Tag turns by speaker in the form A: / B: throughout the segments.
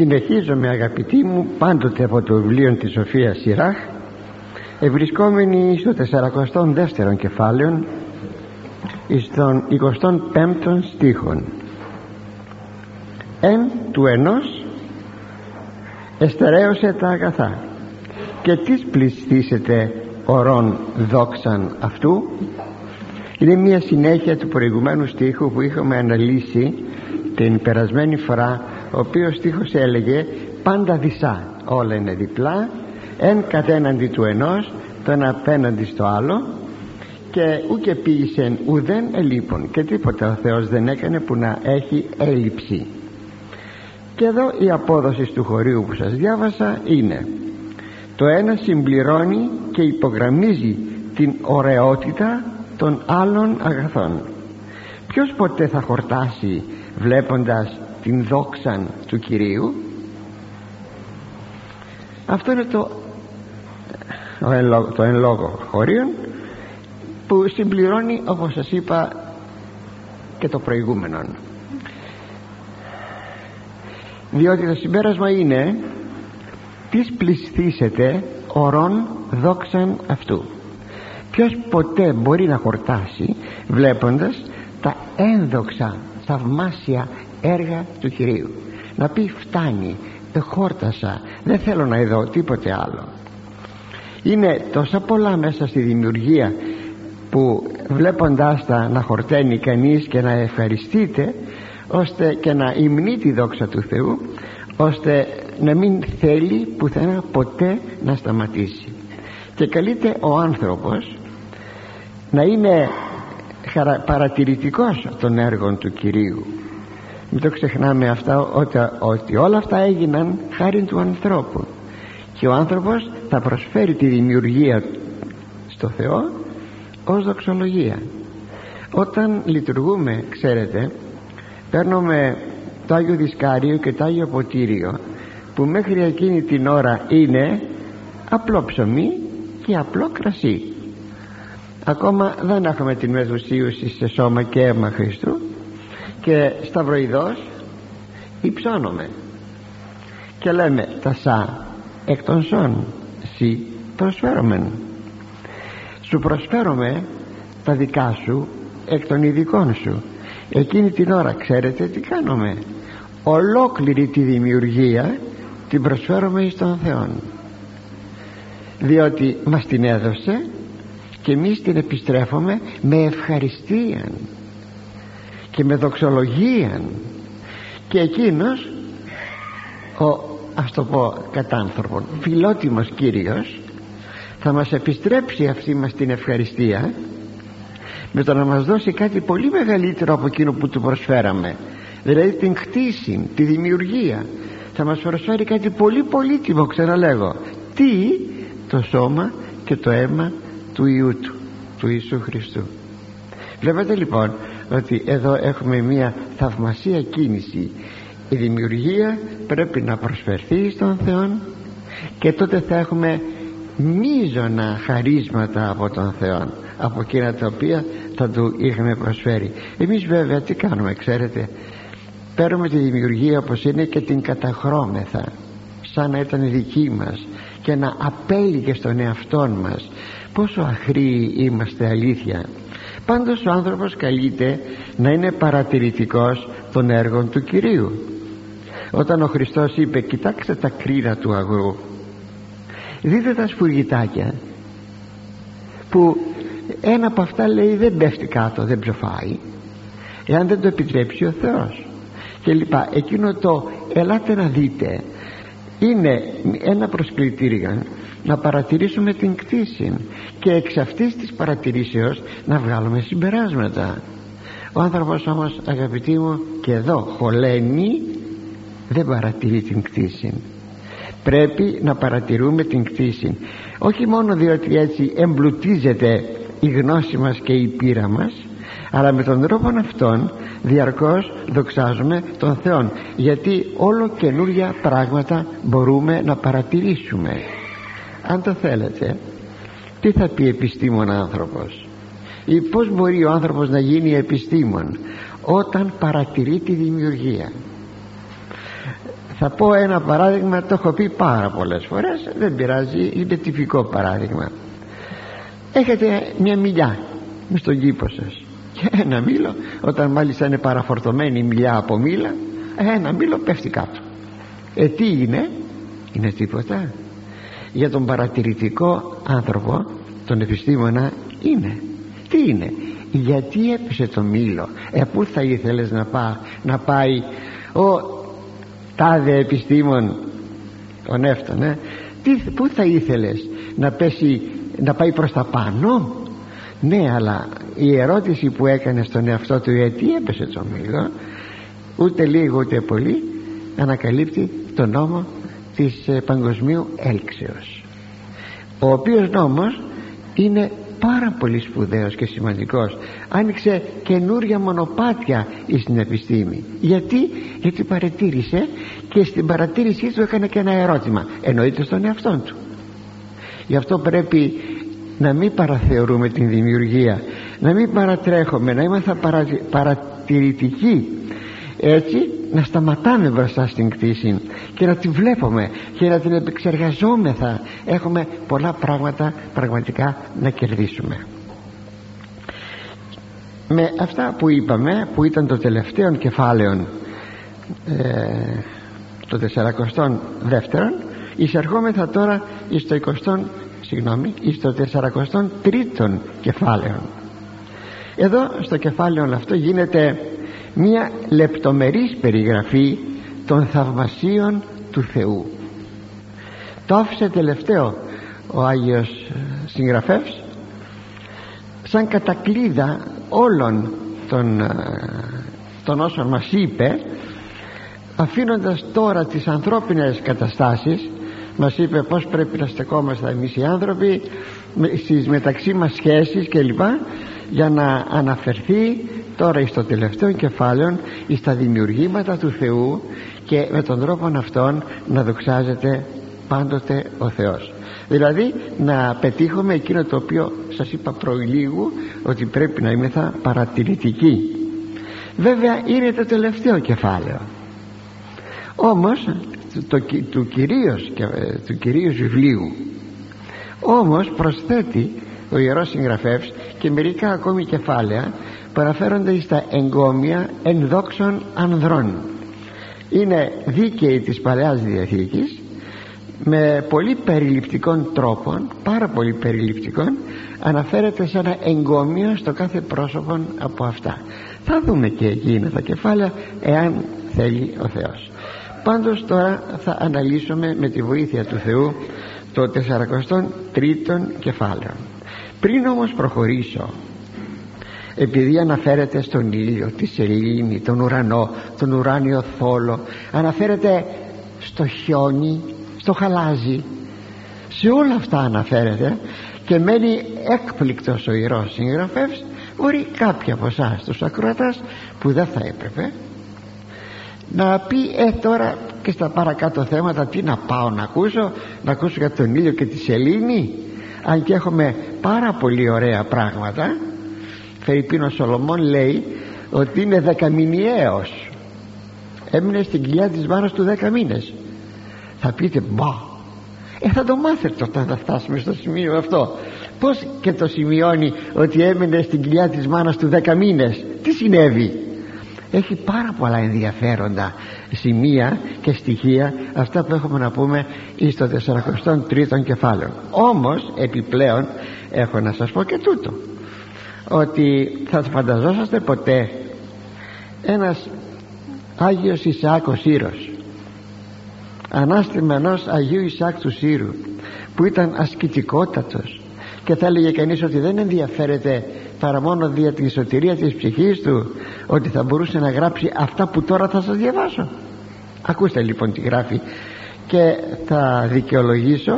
A: συνεχίζομαι αγαπητοί μου πάντοτε από το βιβλίο της Σοφίας Σιράχ ευρισκόμενοι στο 42ο κεφάλαιο στον 25ο στίχον. Εν του ενός εστερέωσε τα αγαθά και τις πληστήσετε ορών δόξαν αυτού είναι μια συνέχεια του προηγουμένου στίχου που είχαμε αναλύσει την περασμένη φορά ο οποίος στίχος έλεγε πάντα δισά όλα είναι διπλά εν κατέναντι του ενός τον απέναντι στο άλλο και ούκε ποιησεν ουδέν ελείπων και τίποτα ο Θεός δεν έκανε που να έχει έλλειψη και εδώ η απόδοση του χωρίου που σας διάβασα είναι το ένα συμπληρώνει και υπογραμμίζει την ωραιότητα των άλλων αγαθών. Ποιος ποτέ θα χορτάσει βλέποντας την δόξαν του Κυρίου. Αυτό είναι το το εν λόγω χωρίων που συμπληρώνει όπως σας είπα και το προηγούμενο διότι το συμπέρασμα είναι τις πληστήσετε ορών δόξαν αυτού ποιος ποτέ μπορεί να χορτάσει βλέποντας τα ένδοξα θαυμάσια έργα του Κυρίου. Να πει φτάνει χόρτασα δεν θέλω να ειδώ τίποτε άλλο είναι τόσα πολλά μέσα στη δημιουργία που βλέποντάς τα να χορταίνει κανείς και να ευχαριστείτε ώστε και να υμνεί τη δόξα του Θεού ώστε να μην θέλει πουθενά ποτέ να σταματήσει. Και καλείται ο άνθρωπος να είναι παρατηρητικός των έργων του Κυρίου μην το ξεχνάμε αυτά ότι, ότι όλα αυτά έγιναν χάρη του ανθρώπου. Και ο άνθρωπος θα προσφέρει τη δημιουργία στο Θεό ως δοξολογία. Όταν λειτουργούμε ξέρετε παίρνουμε το Άγιο Δισκάριο και το Άγιο Ποτήριο που μέχρι εκείνη την ώρα είναι απλό ψωμί και απλό κρασί. Ακόμα δεν έχουμε την μεθουσίωση σε σώμα και αίμα Χριστού και σταυροειδός υψώνομαι. Και λέμε τα σα εκ των σών σι προσφέρομεν σου προσφέρομαι τα δικά σου εκ των ειδικών σου. Εκείνη την ώρα ξέρετε τι κάνουμε ολόκληρη τη δημιουργία την προσφέρομαι εις τον Θεό διότι μας την έδωσε και εμείς την επιστρέφουμε με ευχαριστία και με δοξολογία και εκείνος ο ας το πω κατάνθρωπον φιλότιμος Κύριος θα μας επιστρέψει αυτή μας την ευχαριστία με το να μας δώσει κάτι πολύ μεγαλύτερο από εκείνο που του προσφέραμε. Δηλαδή την κτήση, τη δημιουργία. Θα μας προσφέρει κάτι πολύ πολύτιμο ξαναλέγω. Τι; Το σώμα και το αίμα του Ιού του του Ιησού Χριστού. Βλέπετε λοιπόν ότι εδώ έχουμε μια θαυμασία κίνηση. Η δημιουργία πρέπει να προσφερθεί στον Θεό και τότε θα έχουμε μίζωνα χαρίσματα από τον Θεό από εκείνα τα οποία θα του είχαμε προσφέρει. Εμείς βέβαια τι κάνουμε ξέρετε; Παίρνουμε τη δημιουργία όπως είναι και την καταχρώμεθα σαν να ήταν δική μας και να απέλυγε στον εαυτό μας. Πόσο αχροί είμαστε αλήθεια πάντως ο άνθρωπος καλείται να είναι παρατηρητικός των έργων του Κυρίου. Όταν ο Χριστός είπε κοιτάξτε τα κρίνα του αγρού δείτε τα σφουργητάκια που ένα από αυτά λέει δεν πέφτει κάτω δεν ψοφάει εάν δεν το επιτρέψει ο Θεός και λοιπά. Εκείνο το ελάτε να δείτε είναι ένα προσκλητήριο να παρατηρήσουμε την κτήση και εξ αυτής της παρατηρήσεως να βγάλουμε συμπεράσματα. Ο άνθρωπος όμως αγαπητοί μου και εδώ χωλαίνει δεν παρατηρεί την κτήση. Πρέπει να παρατηρούμε την κτήση. Όχι μόνο διότι έτσι εμπλουτίζεται η γνώση μας και η πείρα μας αλλά με τον τρόπο αυτόν διαρκώς δοξάζουμε τον Θεό γιατί όλο καινούργια πράγματα μπορούμε να παρατηρήσουμε αν το θέλετε τι θα πει επιστήμον άνθρωπος; Ή πως μπορεί ο άνθρωπος να γίνει επιστήμον όταν παρατηρεί τη δημιουργία; Θα πω ένα παράδειγμα το έχω πει πάρα πολλές φορές δεν πειράζει είναι τυπικό παράδειγμα. Έχετε μια μιλιά μες στον κήπο σας. Και ένα μήλο όταν μάλιστα είναι παραφορτωμένη η μιλιά από μήλα ένα μήλο πέφτει κάτω. Ε τι είναι; Είναι τίποτα για τον παρατηρητικό άνθρωπο τον επιστήμονα είναι. Τι είναι; Γιατί έπεσε το μήλο; Ε πού θα ήθελες να, πά, να πάει ο τάδε επιστήμον τον έφτανε. Τι, πού θα ήθελες να πέσει να πάει προς τα πάνω; Ναι αλλά η ερώτηση που έκανε στον εαυτό του γιατί έπεσε το μήλο; Ούτε λίγο ούτε πολύ ανακαλύπτει τον νόμο της ε, παγκοσμίου έλξεως ο οποίος νόμος είναι πάρα πολύ σπουδαίος και σημαντικός. Άνοιξε καινούρια μονοπάτια στην επιστήμη. Γιατί, γιατί παρατήρησε και στην παρατήρησή του έκανε και ένα ερώτημα. Εννοείται στον εαυτό του. Γι' αυτό πρέπει να μην παραθεωρούμε την δημιουργία να μην παρατρέχουμε να είμαστε παρατηρητικοί. Έτσι να σταματάμε μπροστά στην κτήση και να τη βλέπουμε και να την επεξεργαζόμεθα. Έχουμε πολλά πράγματα πραγματικά να κερδίσουμε. Με αυτά που είπαμε που ήταν το τελευταίο κεφάλαιο ε, το 42 εισερχόμεθα τώρα στο 20 συγγνώμη στο 43ο κεφάλαιο εδώ στο κεφάλαιο αυτό γίνεται μια λεπτομερής περιγραφή των θαυμασίων του Θεού. Το άφησε τελευταίο ο Άγιος συγγραφεύς σαν κατακλίδα όλων των, των όσων μας είπε αφήνοντας τώρα τις ανθρώπινες καταστάσεις. Μας είπε πως πρέπει να στεκόμαστε εμείς οι άνθρωποι στις μεταξύ μας σχέσεις κλπ για να αναφερθεί τώρα στο τελευταίο κεφάλαιο στα δημιουργήματα του Θεού και με τον τρόπο αυτόν να δοξάζεται πάντοτε ο Θεός. Δηλαδή να πετύχουμε εκείνο το οποίο σας είπα προηλίγου ότι πρέπει να είμεθα παρατηρητικοί. Βέβαια είναι το τελευταίο κεφάλαιο. Όμως το, του, κυρίως, ε, του κυρίως βιβλίου. Όμως προσθέτει ο Ιερός Συγγραφεύς και μερικά ακόμη κεφάλαια που αναφέρονται στα εγκόμια ενδόξων ανδρών. Είναι δίκαιοι της Παλαιάς Διαθήκης με πολύ περιληπτικών τρόπων πάρα πολύ περιληπτικών αναφέρεται σε ένα εγκόμιο στο κάθε πρόσωπο από αυτά. Θα δούμε και εκείνα τα κεφάλαια εάν θέλει ο Θεός. Πάντως τώρα θα αναλύσουμε με τη βοήθεια του Θεού το 43ο κεφάλαιο. Πριν όμως προχωρήσω επειδή αναφέρεται στον ήλιο, τη σελήνη, τον ουρανό, τον ουράνιο θόλο αναφέρεται στο χιόνι, στο χαλάζι. Σε όλα αυτά αναφέρεται και μένει έκπληκτος ο ιερός συγγραφεύς μπορεί κάποια από εσάς τους ακροατάς που δεν θα έπρεπε να πει ε τώρα και στα παρακάτω θέματα τι να πάω να ακούσω να ακούσω για τον ήλιο και τη σελήνη. Αν και έχουμε πάρα πολύ ωραία πράγματα Φερρυπίνο Σολομών λέει ότι είναι δεκαμηνιαίος. Έμεινε στην κοιλιά της μάνας του δέκα μήνες. Θα πείτε μπα ε θα το μάθετε όταν θα φτάσουμε στο σημείο αυτό. Πως και το σημειώνει ότι έμεινε στην κοιλιά της μάνας του δέκα μήνες. Τι συνέβη; Έχει πάρα πολλά ενδιαφέροντα σημεία και στοιχεία. Αυτά που έχουμε να πούμε στο 43ο κεφάλαιο. Όμως επιπλέον έχω να σας πω και τούτο ότι θα φανταζόσαστε ποτέ ένας Άγιος Ισαάκος Ήρος ανάστημα ενός Αγίου Ισαάκ του Σύρου που ήταν ασκητικότατος και θα έλεγε κανείς ότι δεν ενδιαφέρεται παρά μόνο δια την σωτηρίας της ψυχής του ότι θα μπορούσε να γράψει αυτά που τώρα θα σας διαβάσω. Ακούστε λοιπόν τι γράφει και θα δικαιολογήσω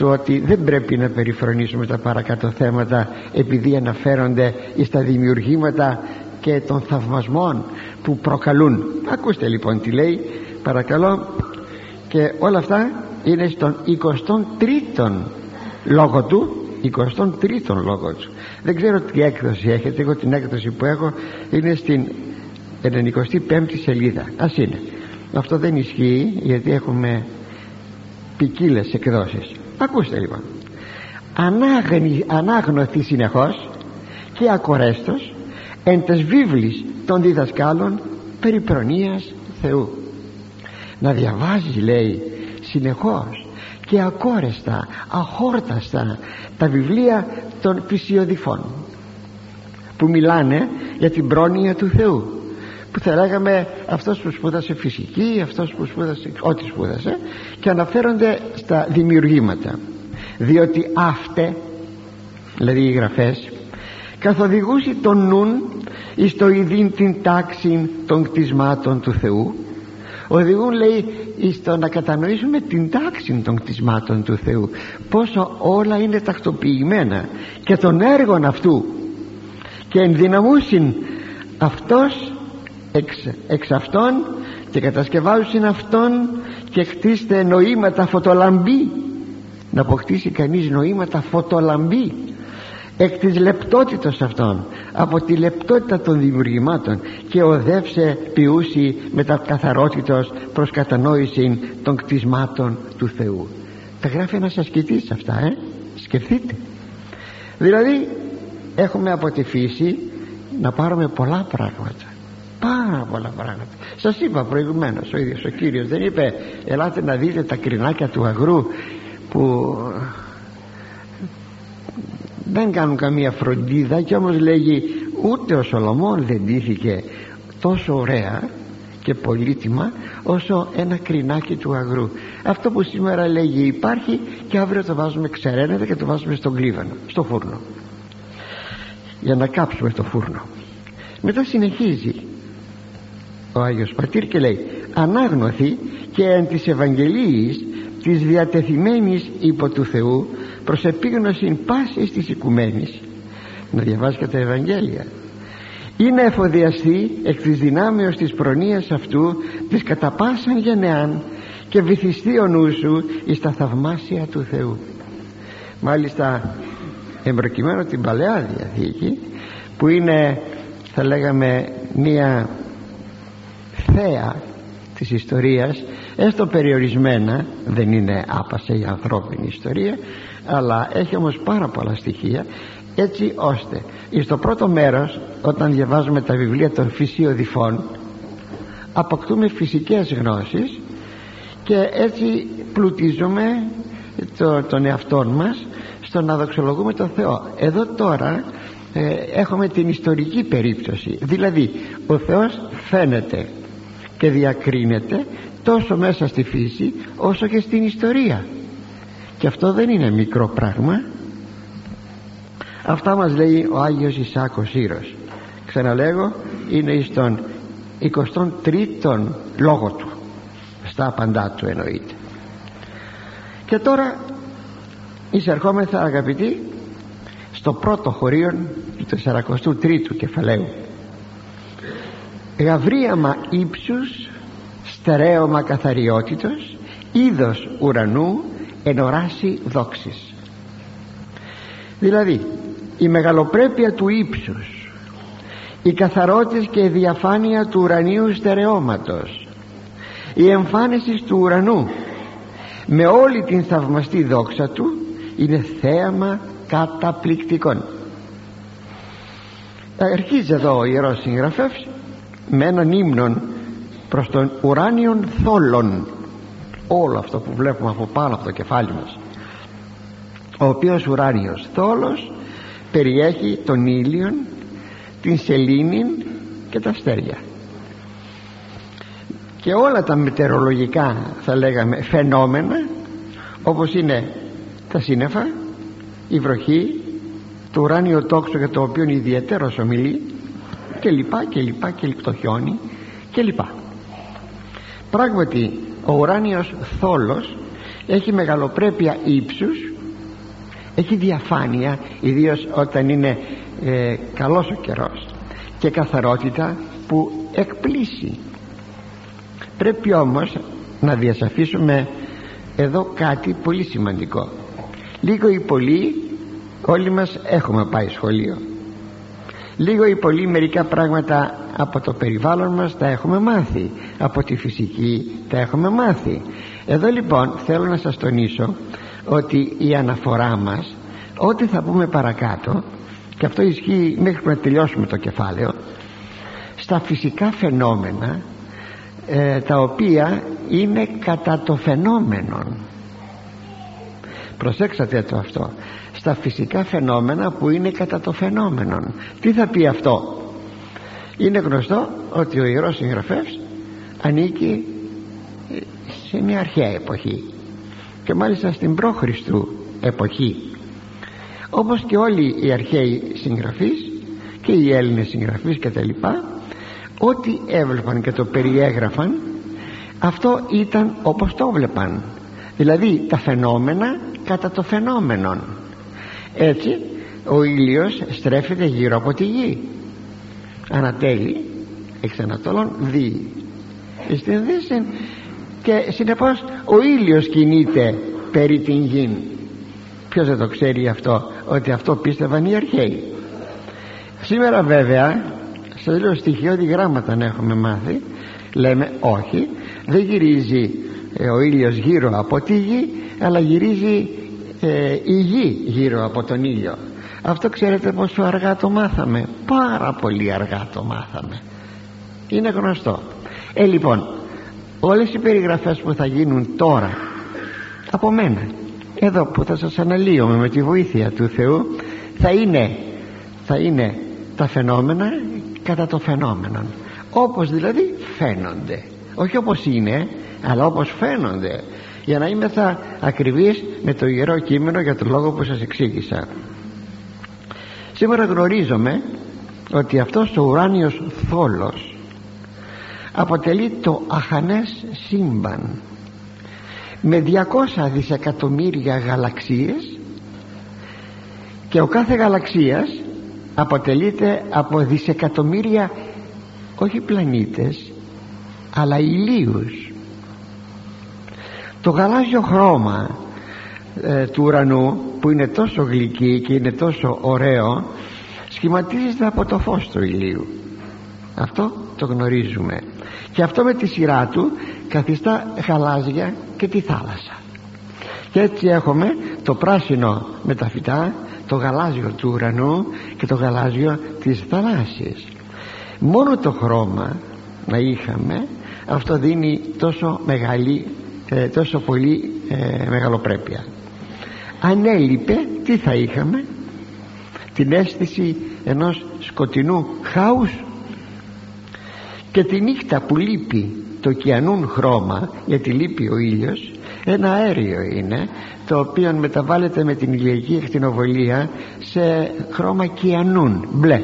A: το ότι δεν πρέπει να περιφρονήσουμε τα παρακάτω θέματα επειδή αναφέρονται στα δημιουργήματα και των θαυμασμών που προκαλούν. Ακούστε λοιπόν τι λέει παρακαλώ. Και όλα αυτά είναι στον 23ο λόγο του 23ο λόγο του. Δεν ξέρω τι έκδοση έχετε. Εγώ την έκδοση που έχω είναι στην 95η σελίδα. Ας είναι. Αυτό δεν ισχύει γιατί έχουμε ποικίλες εκδόσεις ακούστε λοιπόν. Ανάγνη, ανάγνωθη συνεχώς και ακορέστος εν τες βίβλης των διδασκάλων περί προνοίας Θεού. Να διαβάζεις λέει συνεχώς και ακόρεστα, αχόρταστα τα βιβλία των φυσιοδηφών που μιλάνε για την πρόνοια του Θεού που θα λέγαμε αυτός που σπούδασε φυσική αυτός που σπούδασε ό,τι σπούδασε και αναφέρονται στα δημιουργήματα. Διότι αυτέ δηλαδή οι γραφές καθοδηγούσε τον νουν εις το ειδήν την τάξη των κτισμάτων του Θεού. Οδηγούν λέει εις το να κατανοήσουμε την τάξη των κτισμάτων του Θεού πόσο όλα είναι τακτοποιημένα και των έργων αυτού. Και ενδυναμούσιν αυτός εξ, εξ αυτών και κατασκευάζουν αυτόν και χτίστε νοήματα φωτολαμπή. Να αποκτήσει κανείς νοήματα φωτολαμπή εκ της λεπτότητας αυτών από τη λεπτότητα των δημιουργημάτων και οδεύσε ποιούσι με τα καθαρότητος προς κατανόηση των κτισμάτων του Θεού. Τα γράφει ένας ασκητής αυτά ε; σκεφτείτε. Δηλαδή έχουμε από τη φύση να πάρουμε πολλά πράγματα πάρα πολλά πράγματα. Σας είπα προηγουμένως ο ίδιος ο Κύριος δεν είπε ελάτε να δείτε τα κρινάκια του αγρού που δεν κάνουν καμία φροντίδα και όμως λέγει ούτε ο Σολομών δεν ντύθηκε τόσο ωραία και πολύτιμα όσο ένα κρινάκι του αγρού αυτό που σήμερα λέγει υπάρχει και αύριο το βάζουμε ξεραίνεται και το βάζουμε στον κλίβανο στο φούρνο. Για να κάψουμε το φούρνο. Μετά συνεχίζει ο Άγιος Πατήρ και λέει ανάγνωθη και εν της Ευαγγελίης της διατεθειμένης υπό του Θεού προς επίγνωση πάσης της οικουμένης να διαβάζει και τα Ευαγγέλια. Ή να εφοδιαστεί εκ της δυνάμεως της προνοίας αυτού της κατά πάσαν γενεάν και βυθιστεί ο νους σου εις τα θαυμάσια του Θεού μάλιστα εμπροκειμένο την Παλαιά Διαθήκη που είναι θα λέγαμε μία θέα της ιστορίας. Έστω περιορισμένα δεν είναι άπασε η ανθρώπινη ιστορία αλλά έχει όμως πάρα πολλά στοιχεία έτσι ώστε στο πρώτο μέρος όταν διαβάζουμε τα βιβλία των φυσιοδηφών αποκτούμε φυσικές γνώσεις και έτσι πλουτίζουμε το, τον εαυτό μας στο να δοξολογούμε τον Θεό. Εδώ τώρα ε, έχουμε την ιστορική περίπτωση. Δηλαδή ο Θεός φαίνεται και διακρίνεται τόσο μέσα στη φύση όσο και στην ιστορία. Και αυτό δεν είναι μικρό πράγμα. Αυτά μας λέει ο Άγιος Ισάκος Ήρος ξαναλέγω είναι στον 23ο λόγο του. Στα απαντά του εννοείται. Και τώρα εισερχόμεθα αγαπητοί στο πρώτο χωρίο του 43ου κεφαλαίου γαβρίαμα ύψους στερέωμα καθαριότητος είδος ουρανού ενοράσει δόξης. Δηλαδή η μεγαλοπρέπεια του ύψους η καθαρότητα και η διαφάνεια του ουρανίου στερεώματος η εμφάνιση του ουρανού με όλη την θαυμαστή δόξα του είναι θέαμα καταπληκτικών. Αρχίζει εδώ ο Ιερός Συγγραφεύς με έναν ύμνον προς τον ουράνιον θόλων. Όλο αυτό που βλέπουμε από πάνω από το κεφάλι μας. Ο οποίος ουράνιος θόλος περιέχει τον ήλιον την σελήνη και τα αστέρια. Και όλα τα μετεωρολογικά θα λέγαμε φαινόμενα όπως είναι τα σύννεφα η βροχή το ουράνιο τόξο για το οποίο ιδιαίτερος ομιλεί και λοιπά και λοιπά και το χιόνι και λοιπά. Πράγματι ο ουράνιος θόλος έχει μεγαλοπρέπεια ύψους έχει διαφάνεια ιδίως όταν είναι ε, καλός ο καιρός και καθαρότητα που εκπλήσει. Πρέπει όμως να διασαφίσουμε εδώ κάτι πολύ σημαντικό. Λίγο ή πολύ όλοι μας έχουμε πάει σχολείο λίγο ή πολύ μερικά πράγματα από το περιβάλλον μας τα έχουμε μάθει. Από τη φυσική τα έχουμε μάθει. Εδώ λοιπόν θέλω να σας τονίσω ότι η αναφορά μας ό,τι θα πούμε παρακάτω και αυτό ισχύει μέχρι που να τελειώσουμε το κεφάλαιο στα φυσικά φαινόμενα ε, τα οποία είναι κατά το φαινόμενο προσέξατε το αυτό στα φυσικά φαινόμενα που είναι κατά το φαινόμενο τι θα πει αυτό; Είναι γνωστό ότι ο Ιερός Συγγραφεύς ανήκει σε μια αρχαία εποχή και μάλιστα στην πρόχριστου εποχή. Όπως και όλοι οι αρχαίοι συγγραφείς και οι Έλληνες συγγραφείς και τα λοιπά ό,τι έβλεπαν και το περιέγραφαν αυτό ήταν όπως το έβλεπαν δηλαδή τα φαινόμενα κατά το φαινόμενον έτσι ο ήλιος στρέφεται γύρω από τη γη. Ανατέλει εξ Ανατολών δι στην Δύση. Και συνεπώς ο ήλιος κινείται περί την γη ποιος δεν το ξέρει αυτό ότι αυτό πίστευαν οι αρχαίοι. Σήμερα βέβαια σε λέω στοιχειώδη γράμματα να έχουμε μάθει. Λέμε όχι. Δεν γυρίζει ε, ο ήλιος γύρω από τη γη αλλά γυρίζει ε, η γη γύρω από τον ήλιο. Αυτό ξέρετε πόσο αργά το μάθαμε. Πάρα πολύ αργά το μάθαμε. Είναι γνωστό. Ε λοιπόν όλες οι περιγραφές που θα γίνουν τώρα από μένα εδώ που θα σας αναλύουμε με τη βοήθεια του Θεού θα είναι, θα είναι τα φαινόμενα κατά το φαινόμενο όπως δηλαδή φαίνονται. Όχι όπως είναι αλλά όπως φαίνονται για να είμαι θα ακριβής με το Ιερό Κείμενο για τον λόγο που σας εξήγησα. Σήμερα γνωρίζομαι ότι αυτός ο ουράνιος θόλος αποτελεί το αχανές σύμπαν. Με 200 δισεκατομμύρια γαλαξίες και ο κάθε γαλαξίας αποτελείται από δισεκατομμύρια όχι πλανήτες αλλά ηλίους το γαλάζιο χρώμα ε, του ουρανού που είναι τόσο γλυκý και είναι τόσο ωραίο σχηματίζεται από το φως του ηλίου. Αυτό το γνωρίζουμε. Και αυτό με τη σειρά του καθιστά γαλάζια και τη θάλασσα. Και έτσι έχουμε το πράσινο με τα φυτά το γαλάζιο του ουρανού και το γαλάζιο της θαλάσσης. Μόνο το χρώμα να είχαμε αυτό δίνει τόσο μεγάλη ε, τόσο πολύ ε, μεγαλοπρέπεια. Αν έλειπε τι θα είχαμε; Την αίσθηση ενός σκοτεινού χάους; Και τη νύχτα που λείπει το κιανούν χρώμα γιατί λείπει ο ήλιος ένα αέριο είναι το οποίο μεταβάλλεται με την ηλιακή εκτινοβολία σε χρώμα κιανούν μπλε.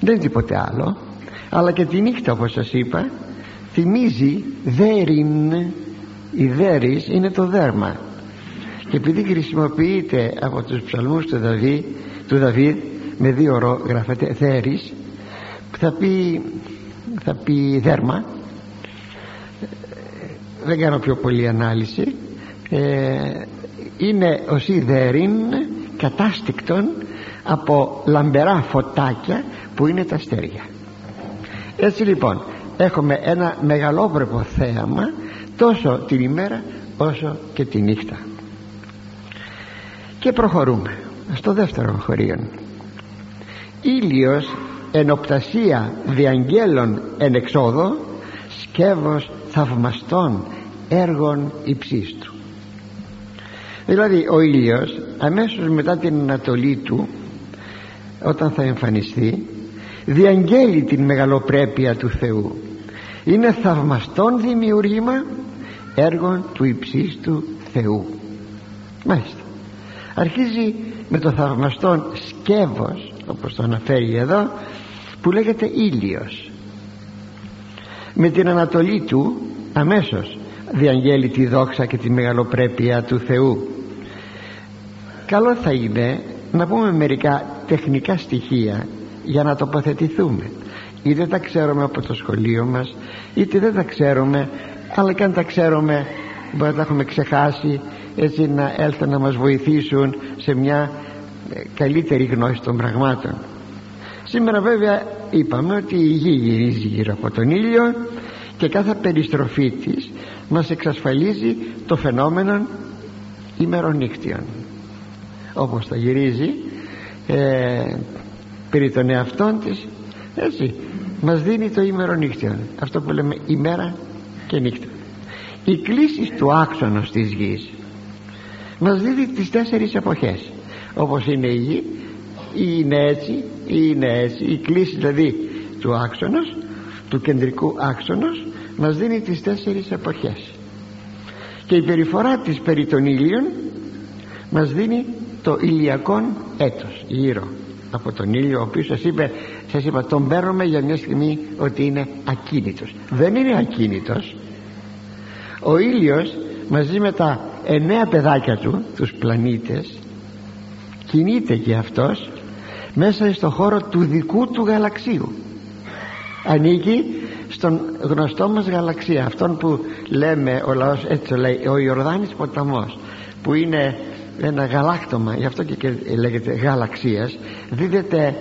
A: Δεν είναι τίποτε άλλο αλλά και τη νύχτα όπως σας είπα θυμίζει δέριν η δέρης είναι το δέρμα. Και επειδή χρησιμοποιείται από τους ψαλμούς του Δαβίδ, του Δαβίδ με δύο ρο γράφεται δέρης θα πει, θα πει δέρμα. Δεν κάνω πιο πολύ ανάλυση. Ε, είναι ο σιδέριν κατάστηκτον από λαμπερά φωτάκια που είναι τα αστέρια. Έτσι λοιπόν έχουμε ένα μεγαλόπρεπο θέαμα τόσο την ημέρα όσο και τη νύχτα. Και προχωρούμε στο δεύτερο χωρίο. Ήλιος ενοπτασία διαγγέλων εν εξόδο σκεύος θαυμαστών έργων υψίστου. Δηλαδή ο ήλιος αμέσως μετά την ανατολή του όταν θα εμφανιστεί διαγγέλει την μεγαλοπρέπεια του Θεού. Είναι θαυμαστόν δημιουργήμα έργων του υψίστου Θεού. Μάλιστα. Αρχίζει με το θαυμαστόν σκεύος όπως το αναφέρει εδώ που λέγεται ήλιος. Με την ανατολή του αμέσως διαγγέλει τη δόξα και τη μεγαλοπρέπεια του Θεού. Καλό θα είναι να πούμε μερικά τεχνικά στοιχεία για να τοποθετηθούμε. Είτε τα ξέρουμε από το σχολείο μας είτε δεν τα ξέρουμε αλλά και αν τα ξέρουμε μπορεί να τα έχουμε ξεχάσει έτσι να έλθουν να μας βοηθήσουν σε μια ε, καλύτερη γνώση των πραγμάτων. Σήμερα βέβαια είπαμε ότι η γη γυρίζει γύρω από τον ήλιο και κάθε περιστροφή της μας εξασφαλίζει το φαινόμενο ημερονύκτιων όπως θα γυρίζει ε, περί των εαυτών της έτσι μας δίνει το ημερονύκτιον. Αυτό που λέμε ημέρα και νύχτα. Η κλίση του άξονος της γης μας δίδει τις τέσσερις εποχές. Όπως είναι η γη ή είναι έτσι ή είναι έτσι. Η κλίση δηλαδή του άξονος του κεντρικού άξονος μας δίνει τις τέσσερις εποχές. Και η περιφορά της περί των ήλιων μας δίνει το ηλιακόν έτος γύρω από τον ήλιο ο οποίος σας, είπε, σας είπα τον παίρνουμε για μια στιγμή ότι είναι ακίνητος. Δεν είναι ακίνητος ο ήλιος μαζί με τα εννέα παιδάκια του τους πλανήτες κινείται και αυτός μέσα στο χώρο του δικού του γαλαξίου. Ανήκει στον γνωστό μας γαλαξία αυτόν που λέμε ο λαός έτσι λέει ο Ιορδάνης ποταμός που είναι ένα γαλάκτομα γι' αυτό και λέγεται γαλαξίας. Δίδεται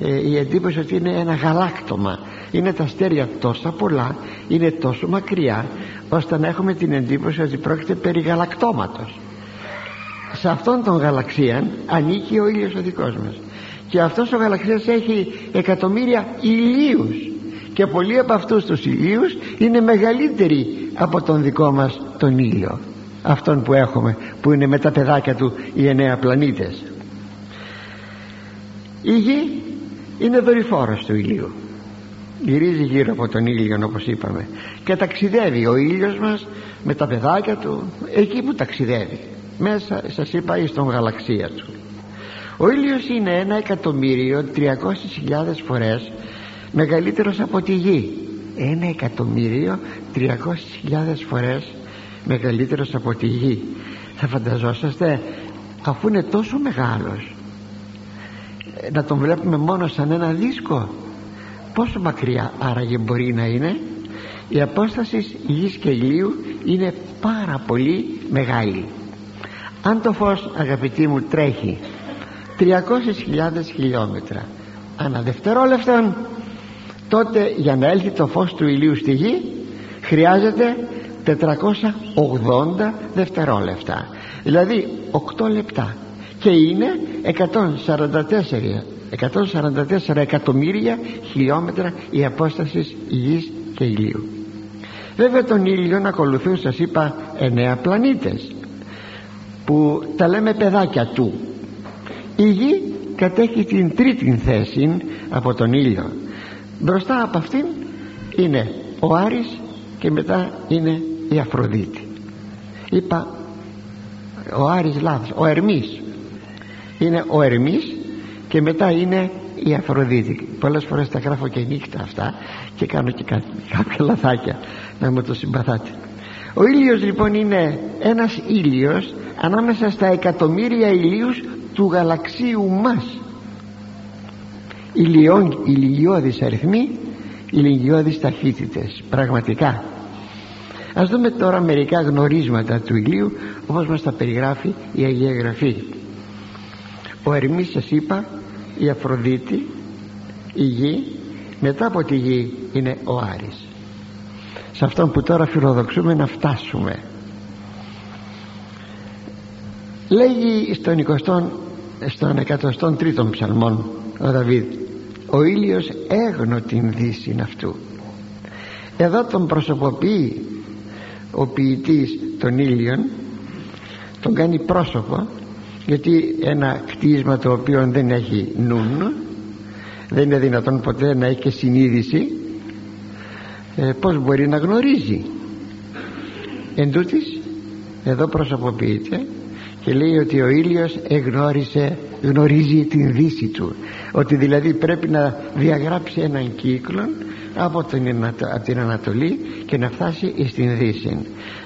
A: ε, η εντύπωση ότι είναι ένα γαλάκτομα. Είναι τα αστέρια τόσο πολλά είναι τόσο μακριά ώστε να έχουμε την εντύπωση ότι πρόκειται περί γαλακτώματος. Σε αυτόν τον γαλαξία ανήκει ο ήλιος ο δικός μας. Και αυτός ο γαλαξίας έχει εκατομμύρια ηλίους. Και πολλοί από αυτούς τους ηλίους είναι μεγαλύτεροι από τον δικό μας τον ήλιο. Αυτόν που έχουμε που είναι με τα παιδάκια του οι εννέα πλανήτες. Η γη είναι δορυφόρος του ηλίου γυρίζει γύρω από τον ήλιο όπως είπαμε και ταξιδεύει ο ήλιος μας με τα παιδάκια του εκεί που ταξιδεύει μέσα σας είπα εις τον γαλαξία του. Ο ήλιος είναι ένα εκατομμύριο τριακόσιες χιλιάδες φορές μεγαλύτερος από τη γη. Ένα εκατομμύριο τριακόσιες χιλιάδες φορές μεγαλύτερος από τη γη. Θα φανταζόσαστε αφού είναι τόσο μεγάλος να τον βλέπουμε μόνο σαν ένα δίσκο πόσο μακριά άραγε μπορεί να είναι η απόσταση γης και ηλίου είναι πάρα πολύ μεγάλη. Αν το φως αγαπητοί μου τρέχει 300.000 χιλιόμετρα ανά δευτερόλεπτον τότε για να έλθει το φως του ηλίου στη γη χρειάζεται 480 δευτερόλεπτα. Δηλαδή 8 λεπτά. Και είναι 144 144 εκατομμύρια χιλιόμετρα η απόσταση γης και ηλίου. Βέβαια τον ήλιο να ακολουθούν σας είπα εννέα πλανήτες που τα λέμε παιδάκια του. Η γη κατέχει την τρίτη θέση από τον ήλιο. Μπροστά από αυτήν είναι ο Άρης και μετά είναι η Αφροδίτη. Είπα ο Άρης λάθος ο Ερμής. Είναι ο Ερμής και μετά είναι η Αφροδίτη. Πολλές φορές τα γράφω και νύχτα αυτά και κάνω και κάποια λαθάκια να μου το συμπαθάτε. Ο ήλιος λοιπόν είναι ένας ήλιος ανάμεσα στα εκατομμύρια ηλίους του γαλαξίου μας. Ηλιών, ηλιώδεις αριθμοί ηλιώδεις ταχύτητες πραγματικά. Ας δούμε τώρα μερικά γνωρίσματα του ηλίου όπως μας τα περιγράφει η Αγία Γραφή. Ο Ερμής σας είπα η Αφροδίτη η Γη μετά από τη Γη είναι ο Άρης. Σε αυτόν που τώρα φιλοδοξούμε να φτάσουμε. Λέγει στον 20 στον 103ο ψαλμόν ο Δαβίδ ο ήλιος έγνω την δύση αυτού. Εδώ τον προσωποποιεί ο ποιητής των ήλιων τον κάνει πρόσωπο γιατί ένα κτίσμα το οποίο δεν έχει νουν δεν είναι δυνατόν ποτέ να έχει και συνείδηση ε, πως μπορεί να γνωρίζει. Εν τούτης, εδώ προσωποποιείται και λέει ότι ο ήλιος εγνώρισε γνωρίζει την δύση του. Ότι δηλαδή πρέπει να διαγράψει έναν κύκλο από την, από την Ανατολή και να φτάσει στην Δύση.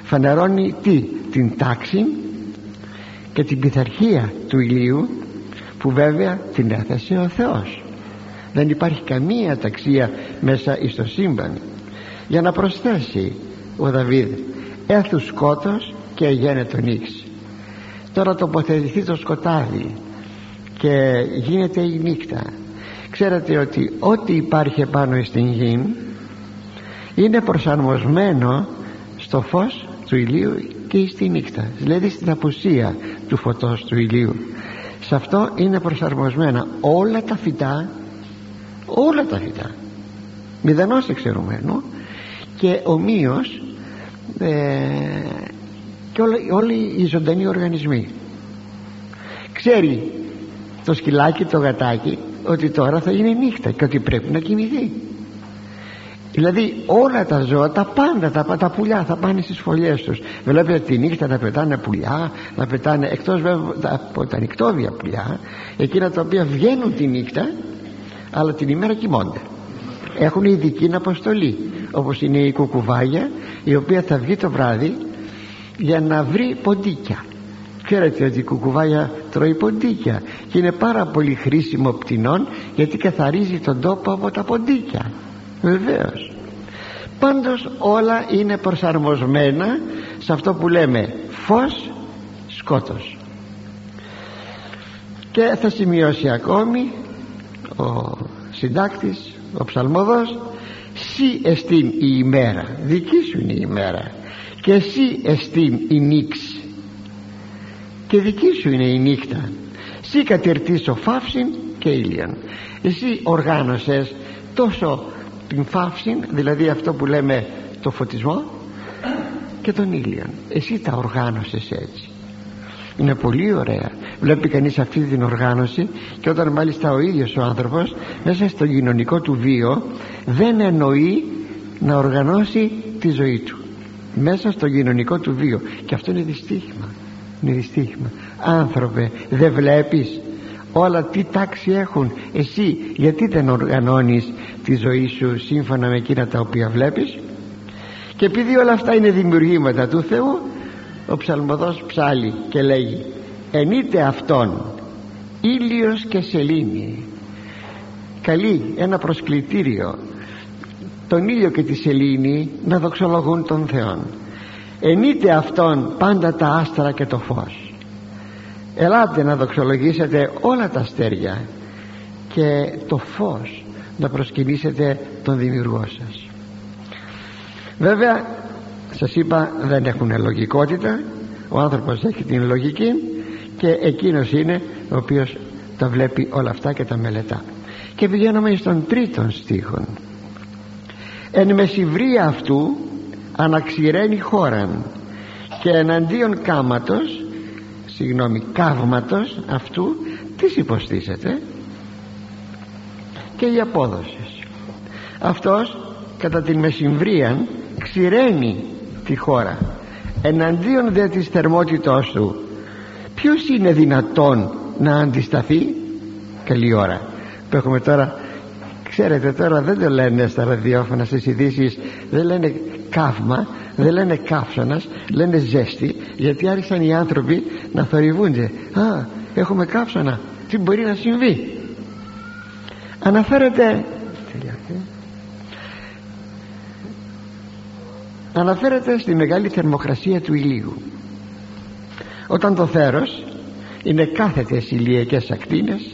A: Φανερώνει τι την τάξη και την πειθαρχία του ηλίου που βέβαια την έθεσε ο Θεός. Δεν υπάρχει καμία ταξία μέσα στο σύμπαν. Για να προσθέσει ο Δαβίδ έθους σκότος και γένετο νύξ τώρα τοποθετηθεί το σκοτάδι και γίνεται η νύχτα. Ξέρετε ότι ό,τι υπάρχει επάνω στην γη είναι προσαρμοσμένο στο φως του ηλίου και στη νύχτα δηλαδή στην απουσία του φωτός του ηλίου. Σε αυτό είναι προσαρμοσμένα όλα τα φυτά όλα τα φυτά μηδενός εξαιρουμένου και ομοίως ε, και όλοι, όλοι οι ζωντανοί οργανισμοί. Ξέρει το σκυλάκι το γατάκι ότι τώρα θα γίνει νύχτα και ότι πρέπει να κοιμηθεί δηλαδή όλα τα ζώα τα πάντα τα, τα πουλιά θα πάνε στις φωλιές τους. Βλέπετε τη νύχτα να πετάνε πουλιά να πετάνε εκτός βέβαια από τα νυχτόβια πουλιά εκείνα τα οποία βγαίνουν τη νύχτα αλλά την ημέρα κοιμώνται. Έχουν ειδική αποστολή όπως είναι η κουκουβάγια η οποία θα βγει το βράδυ για να βρει ποντίκια. Ξέρετε ότι η κουκουβάγια τρώει ποντίκια και είναι πάρα πολύ χρήσιμο πτηνών γιατί καθαρίζει τον τόπο από τα ποντίκια βεβαίως. Πάντως όλα είναι προσαρμοσμένα σε αυτό που λέμε φως σκότος. Και θα σημειώσει ακόμη ο συντάκτης ο ψαλμοδός «Σύ εστίν η ημέρα δική σου είναι η ημέρα και εσύ εστίν η νύξη και δική σου είναι η νύχτα. «Σύ κατηρτήσω φαύσιν και ήλιον. Εσύ οργάνωσες τόσο την φαύση δηλαδή αυτό που λέμε το φωτισμό και τον ήλιο εσύ τα οργάνωσες έτσι. Είναι πολύ ωραία. Βλέπει κανείς αυτή την οργάνωση και όταν μάλιστα ο ίδιος ο άνθρωπος μέσα στο κοινωνικό του βίο δεν εννοεί να οργανώσει τη ζωή του. Μέσα στο κοινωνικό του βίο. Και αυτό είναι δυστύχημα. Είναι δυστύχημα. Άνθρωπε δεν βλέπεις όλα τι τάξη έχουν. Εσύ γιατί δεν οργανώνεις τη ζωή σου σύμφωνα με εκείνα τα οποία βλέπεις; Και επειδή όλα αυτά είναι δημιουργήματα του Θεού ο ψαλμοδός ψάλει και λέγει ενείτε αυτόν ήλιος και σελήνη καλεί ένα προσκλητήριο τον ήλιο και τη σελήνη να δοξολογούν τον Θεό ενείτε αυτόν πάντα τα άστρα και το φως ελάτε να δοξολογήσετε όλα τα αστέρια και το φως να προσκυνήσετε τον δημιουργό σας. Βέβαια σας είπα δεν έχουν λογικότητα. Ο άνθρωπος έχει την λογική και εκείνος είναι ο οποίος τα βλέπει όλα αυτά και τα μελετά. Και πηγαίνουμε στον τρίτον στίχον. Εν μεσηβρία αυτού αναξηραίνει χώραν και εναντίον κάματος συγγνώμη καύματος αυτού τις υποστήσεται και η απόδοση. Αυτός κατά την μεσημβρία ξηραίνει τη χώρα. Εναντίον δε της θερμότητός του ποιος είναι δυνατόν να αντισταθεί; Καλή ώρα. Που έχουμε τώρα ξέρετε τώρα δεν το λένε στα ραδιόφωνα στις ειδήσεις, δεν λένε καύμα δεν λένε καύσωνας λένε ζέστη γιατί άρχισαν οι άνθρωποι να θορυβούνται. Α έχουμε καύσωνα. Τι μπορεί να συμβεί; Αναφέρεται αναφέρεται στη μεγάλη θερμοκρασία του ηλίου. Όταν το θέρος είναι κάθετες ηλιακές ακτίνες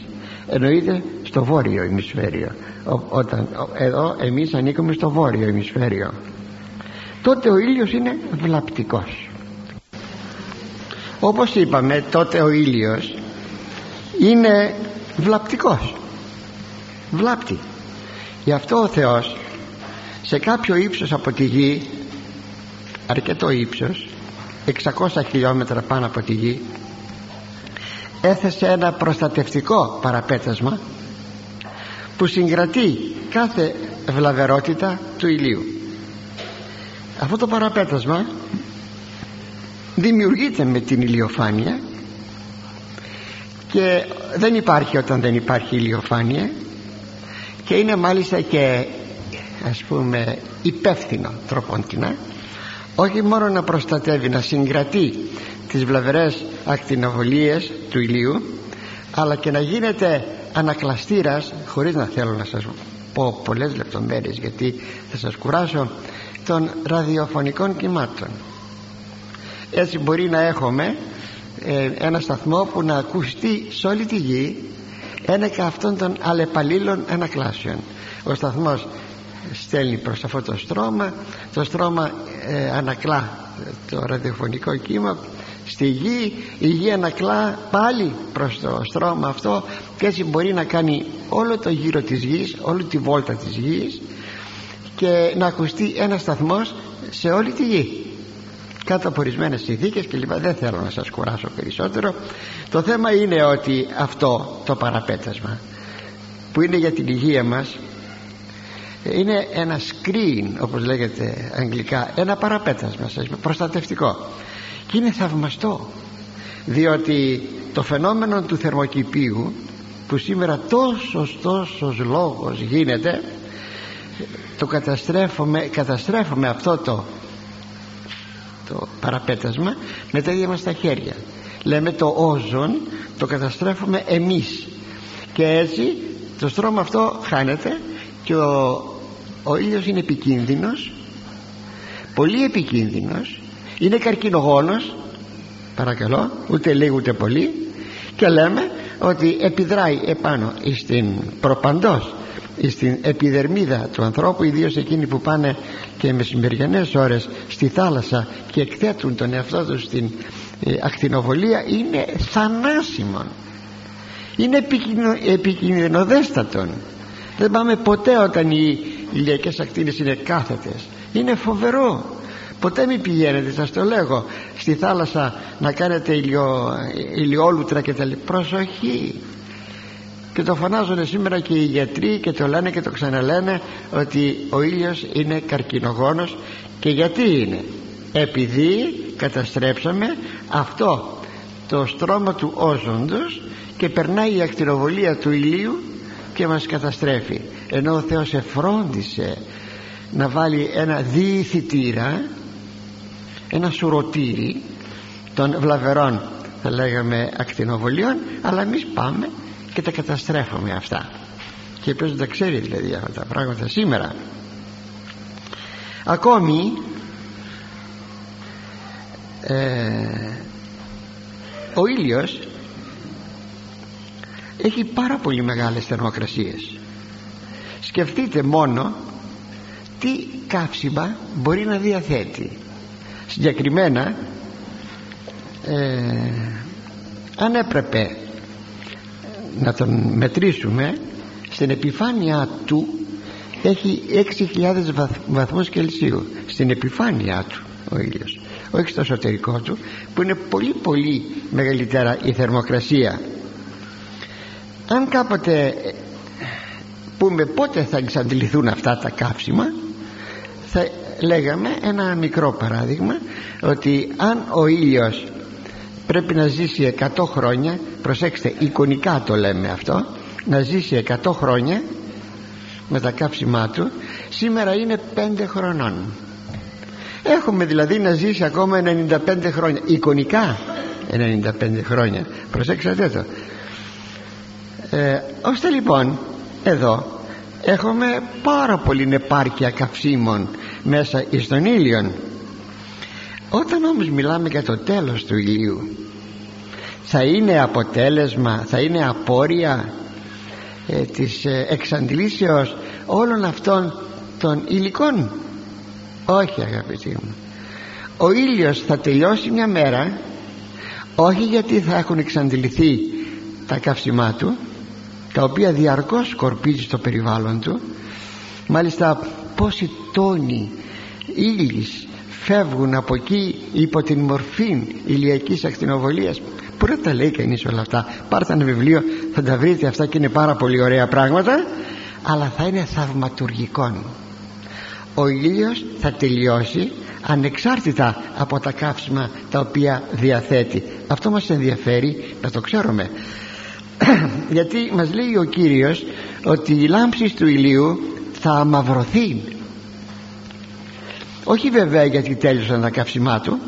A: εννοείται στο βόρειο ημισφαίριο. Όταν, εδώ εμείς ανήκουμε στο βόρειο ημισφαίριο τότε ο ήλιος είναι βλαπτικός. Όπως είπαμε τότε ο ήλιος είναι βλαπτικός. Βλάπτει γι' αυτό ο Θεός σε κάποιο ύψος από τη γη αρκετό ύψος 600 χιλιόμετρα πάνω από τη γη έθεσε ένα προστατευτικό παραπέτασμα που συγκρατεί κάθε βλαβερότητα του ηλίου αυτό το παραπέτασμα δημιουργείται με την ηλιοφάνεια και δεν υπάρχει όταν δεν υπάρχει ηλιοφάνεια και είναι μάλιστα και ας πούμε υπεύθυνο τροποντινά όχι μόνο να προστατεύει να συγκρατεί τις βλαβερές ακτινοβολίες του ηλίου αλλά και να γίνεται ανακλαστήρας χωρίς να θέλω να σας πω πολλές λεπτομέρειες γιατί θα σας κουράσω των ραδιοφωνικών κυμάτων. Έτσι μπορεί να έχουμε ε, ένα σταθμό που να ακουστεί σε όλη τη γη ένεκα αυτών των αλλεπαλλήλων ανακλάσεων. Ο σταθμός στέλνει προς αυτό το στρώμα το στρώμα ε, ανακλά το ραδιοφωνικό κύμα στη γη η γη ανακλά πάλι προς το στρώμα αυτό και έτσι μπορεί να κάνει όλο το γύρο της γης όλη τη βόλτα της γης και να ακουστεί ένας σταθμός σε όλη τη γη. Κάτω από ορισμένες συνθήκες και λοιπά. Δεν θέλω να σας κουράσω περισσότερο. Το θέμα είναι ότι αυτό το παραπέτασμα που είναι για την υγεία μας είναι ένα screen όπως λέγεται αγγλικά ένα παραπέτασμα σας προστατευτικό. Και είναι θαυμαστό διότι το φαινόμενο του θερμοκηπίου που σήμερα τόσος τόσος λόγος γίνεται το καταστρέφουμε, καταστρέφουμε αυτό το το παραπέτασμα με τα ίδια μας τα χέρια. Λέμε το όζον το καταστρέφουμε εμείς. Και έτσι το στρώμα αυτό χάνεται και ο, ο ήλιος είναι επικίνδυνος πολύ επικίνδυνος είναι καρκινογόνος παρακαλώ ούτε λίγο ούτε πολύ και λέμε ότι επιδράει επάνω στην προπαντός στην επιδερμίδα του ανθρώπου ιδίως εκείνοι που πάνε και μεσημεριανές ώρες στη θάλασσα και εκθέτουν τον εαυτό τους στην ε, ακτινοβολία είναι θανάσιμον. Είναι επικινδυνοδέστατον. Δεν πάμε ποτέ όταν οι ηλιακές ακτίνες είναι κάθετες. Είναι φοβερό. Ποτέ μην πηγαίνετε σας το λέγω στη θάλασσα να κάνετε ηλιο, ηλιόλουτρα και τα προσοχή και το φωνάζουν σήμερα και οι γιατροί και το λένε και το ξαναλένε ότι ο ήλιος είναι καρκινογόνος. Και γιατί είναι; Επειδή καταστρέψαμε αυτό το στρώμα του όζοντος και περνάει η ακτινοβολία του ηλίου και μας καταστρέφει. Ενώ ο Θεός εφρόντισε να βάλει ένα διηθητήρα ένα σουρωτήρι των βλαβερών θα λέγαμε ακτινοβολίων αλλά εμείς πάμε και τα καταστρέφουμε αυτά. Και ποιος δεν τα ξέρει δηλαδή αυτά τα πράγματα σήμερα. Ακόμη ε, ο ήλιος έχει πάρα πολύ μεγάλες θερμοκρασίες. Σκεφτείτε μόνο τι καύσιμα μπορεί να διαθέτει. Συγκεκριμένα ε, αν έπρεπε να τον μετρήσουμε στην επιφάνειά του έχει 6.000 βαθμούς Κελσίου. Στην επιφάνειά του ο ήλιος. Όχι στο εσωτερικό του που είναι πολύ πολύ μεγαλύτερα η θερμοκρασία. Αν κάποτε πούμε πότε θα εξαντληθούν αυτά τα καύσιμα θα λέγαμε ένα μικρό παράδειγμα ότι αν ο ήλιος πρέπει να ζήσει 100 χρόνια προσέξτε εικονικά το λέμε αυτό να ζήσει 100 χρόνια με τα κάψιμά του σήμερα είναι 5 χρονών. Έχουμε δηλαδή να ζήσει ακόμα 95 χρόνια εικονικά 95 χρόνια. Προσέξατε το. Ε, ώστε λοιπόν εδώ έχουμε πάρα πολύ επάρκεια καυσίμων μέσα στον ήλιον. Όταν όμως μιλάμε για το τέλος του ηλίου θα είναι αποτέλεσμα θα είναι απόρρια ε, της ε, εξαντλήσεως όλων αυτών των υλικών. Όχι αγαπητοί μου. Ο ήλιος θα τελειώσει μια μέρα όχι γιατί θα έχουν εξαντληθεί τα καύσιμά του τα οποία διαρκώς σκορπίζει στο περιβάλλον του μάλιστα πόσοι τόνοι ύλης φεύγουν από εκεί υπό την μορφή ηλιακής ακτινοβολίας Πού να τα λέει κανείς όλα αυτά; Πάρτε ένα βιβλίο θα τα βρείτε αυτά και είναι πάρα πολύ ωραία πράγματα Αλλά θα είναι θαυματουργικό. Ο ήλιος θα τελειώσει ανεξάρτητα από τα καύσιμα τα οποία διαθέτει. Αυτό μας ενδιαφέρει να το ξέρουμε. Γιατί μας λέει ο Κύριος ότι η λάμψη του ηλίου θα αμαυρωθεί. Όχι βέβαια γιατί τέλειωσαν τα καύσιμά του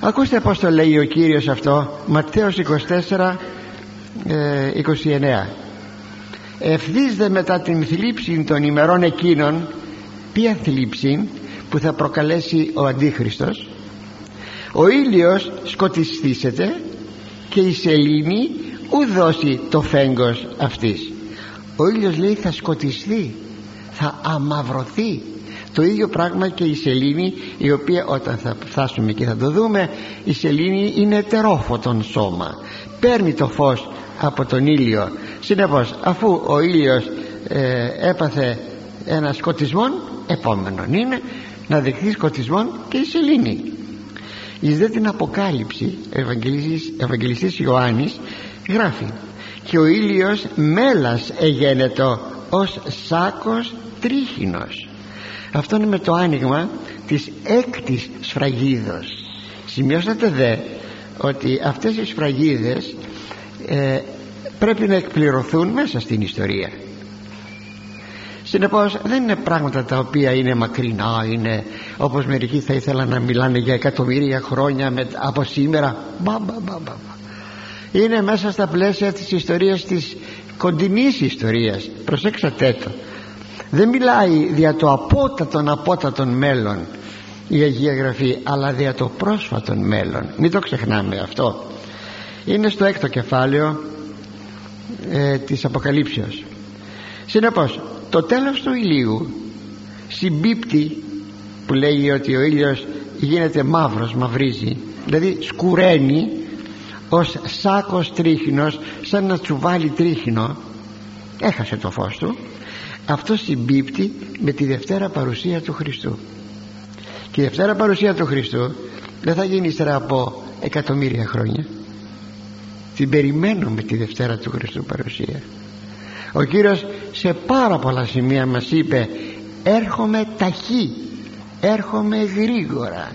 A: ακούστε πως το λέει ο Κύριος αυτό. Ματθαίος 24 29 ευθύς δε μετά την θλίψη των ημερών εκείνων ποια θλίψη που θα προκαλέσει ο Αντίχριστος. Ο ήλιος σκοτιστήσεται και η σελήνη ου δώσει το φέγγος αυτής ο ήλιος λέει θα σκοτιστεί θα αμαυρωθεί το ίδιο πράγμα και η σελήνη η οποία όταν θα φτάσουμε και θα το δούμε η σελήνη είναι ετερόφωτον σώμα. Παίρνει το φως από τον ήλιο. Συνεπώς αφού ο ήλιος ε, έπαθε ένα σκοτισμό επόμενον είναι να δεχθεί σκοτισμό και η σελήνη. Εις δε την αποκάλυψη Ευαγγελιστής, Ευαγγελιστής Ιωάννης γράφει και ο ήλιος μέλας εγένετο ως σάκος τρίχινος αυτό είναι με το άνοιγμα της έκτης σφραγίδος. Σημειώσατε δε ότι αυτές οι σφραγίδες ε, πρέπει να εκπληρωθούν μέσα στην ιστορία. Συνεπώς δεν είναι πράγματα τα οποία είναι μακρινά είναι όπως μερικοί θα ήθελαν να μιλάνε για εκατομμύρια χρόνια με, από σήμερα. Μπα, μπα, μπα, μπα. είναι μέσα στα πλαίσια της ιστορίας της κοντινής ιστορίας. Προσέξατε το δεν μιλάει δια το απότατον απότατον μέλλον η Αγία Γραφή αλλά δια το πρόσφατον μέλλον. Μην το ξεχνάμε αυτό. Είναι στο έκτο κεφάλαιο ε, της Αποκαλύψεως. Συνεπώς το τέλος του ηλίου συμπίπτει που λέει ότι ο ήλιος γίνεται μαύρος μαυρίζει δηλαδή σκουραίνει ως σάκος τρίχινος σαν να τσουβάλι τρίχινο. Έχασε το φως του αυτό συμπίπτει με τη Δευτέρα παρουσία του Χριστού. Και η Δευτέρα παρουσία του Χριστού δεν θα γίνει ύστερα από εκατομμύρια χρόνια. Την περιμένουμε τη Δευτέρα του Χριστού παρουσία. Ο Κύριος σε πάρα πολλά σημεία μας είπε έρχομαι ταχύ έρχομαι γρήγορα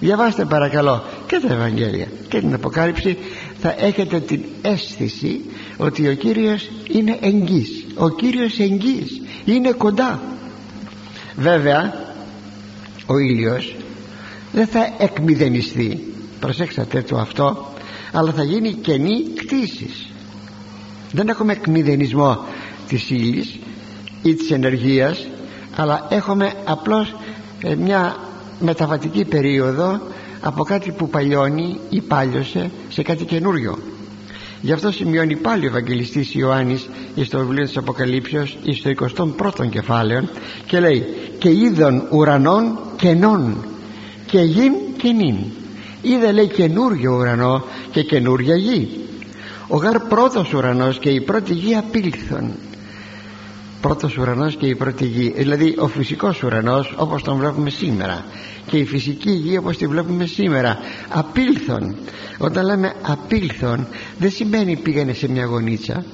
A: διαβάστε παρακαλώ και τα Ευαγγέλια και την Αποκάλυψη. Θα έχετε την αίσθηση ότι ο Κύριος είναι εγγύς. Ο Κύριος εγγύς. Είναι κοντά. Βέβαια ο ήλιος δεν θα εκμηδενιστεί. Προσέξατε το αυτό. Αλλά θα γίνει κενή κτήσης δεν έχουμε εκμηδενισμό της ύλης ή της ενεργείας αλλά έχουμε απλώς ε, μια μεταβατική περίοδο από κάτι που παλιώνει ή πάλιωσε σε κάτι καινούριο γι' αυτό σημειώνει πάλι ο Ευαγγελιστής Ιωάννης στο βιβλίο της Αποκαλύψεως στο 21ο κεφάλαιο και λέει και είδων ουρανών κενών και γην και νυν είδε λέει καινούριο ουρανό και καινούρια γη. Ο γαρ πρώτος ουρανός και η πρώτη γη απήλθον πρώτος ουρανός και η πρώτη γη. Δηλαδή ο φυσικός ουρανός όπως τον βλέπουμε σήμερα και η φυσική γη όπως τη βλέπουμε σήμερα απήλθον. Όταν λέμε απήλθον δεν σημαίνει πήγανε σε μια γονίτσα.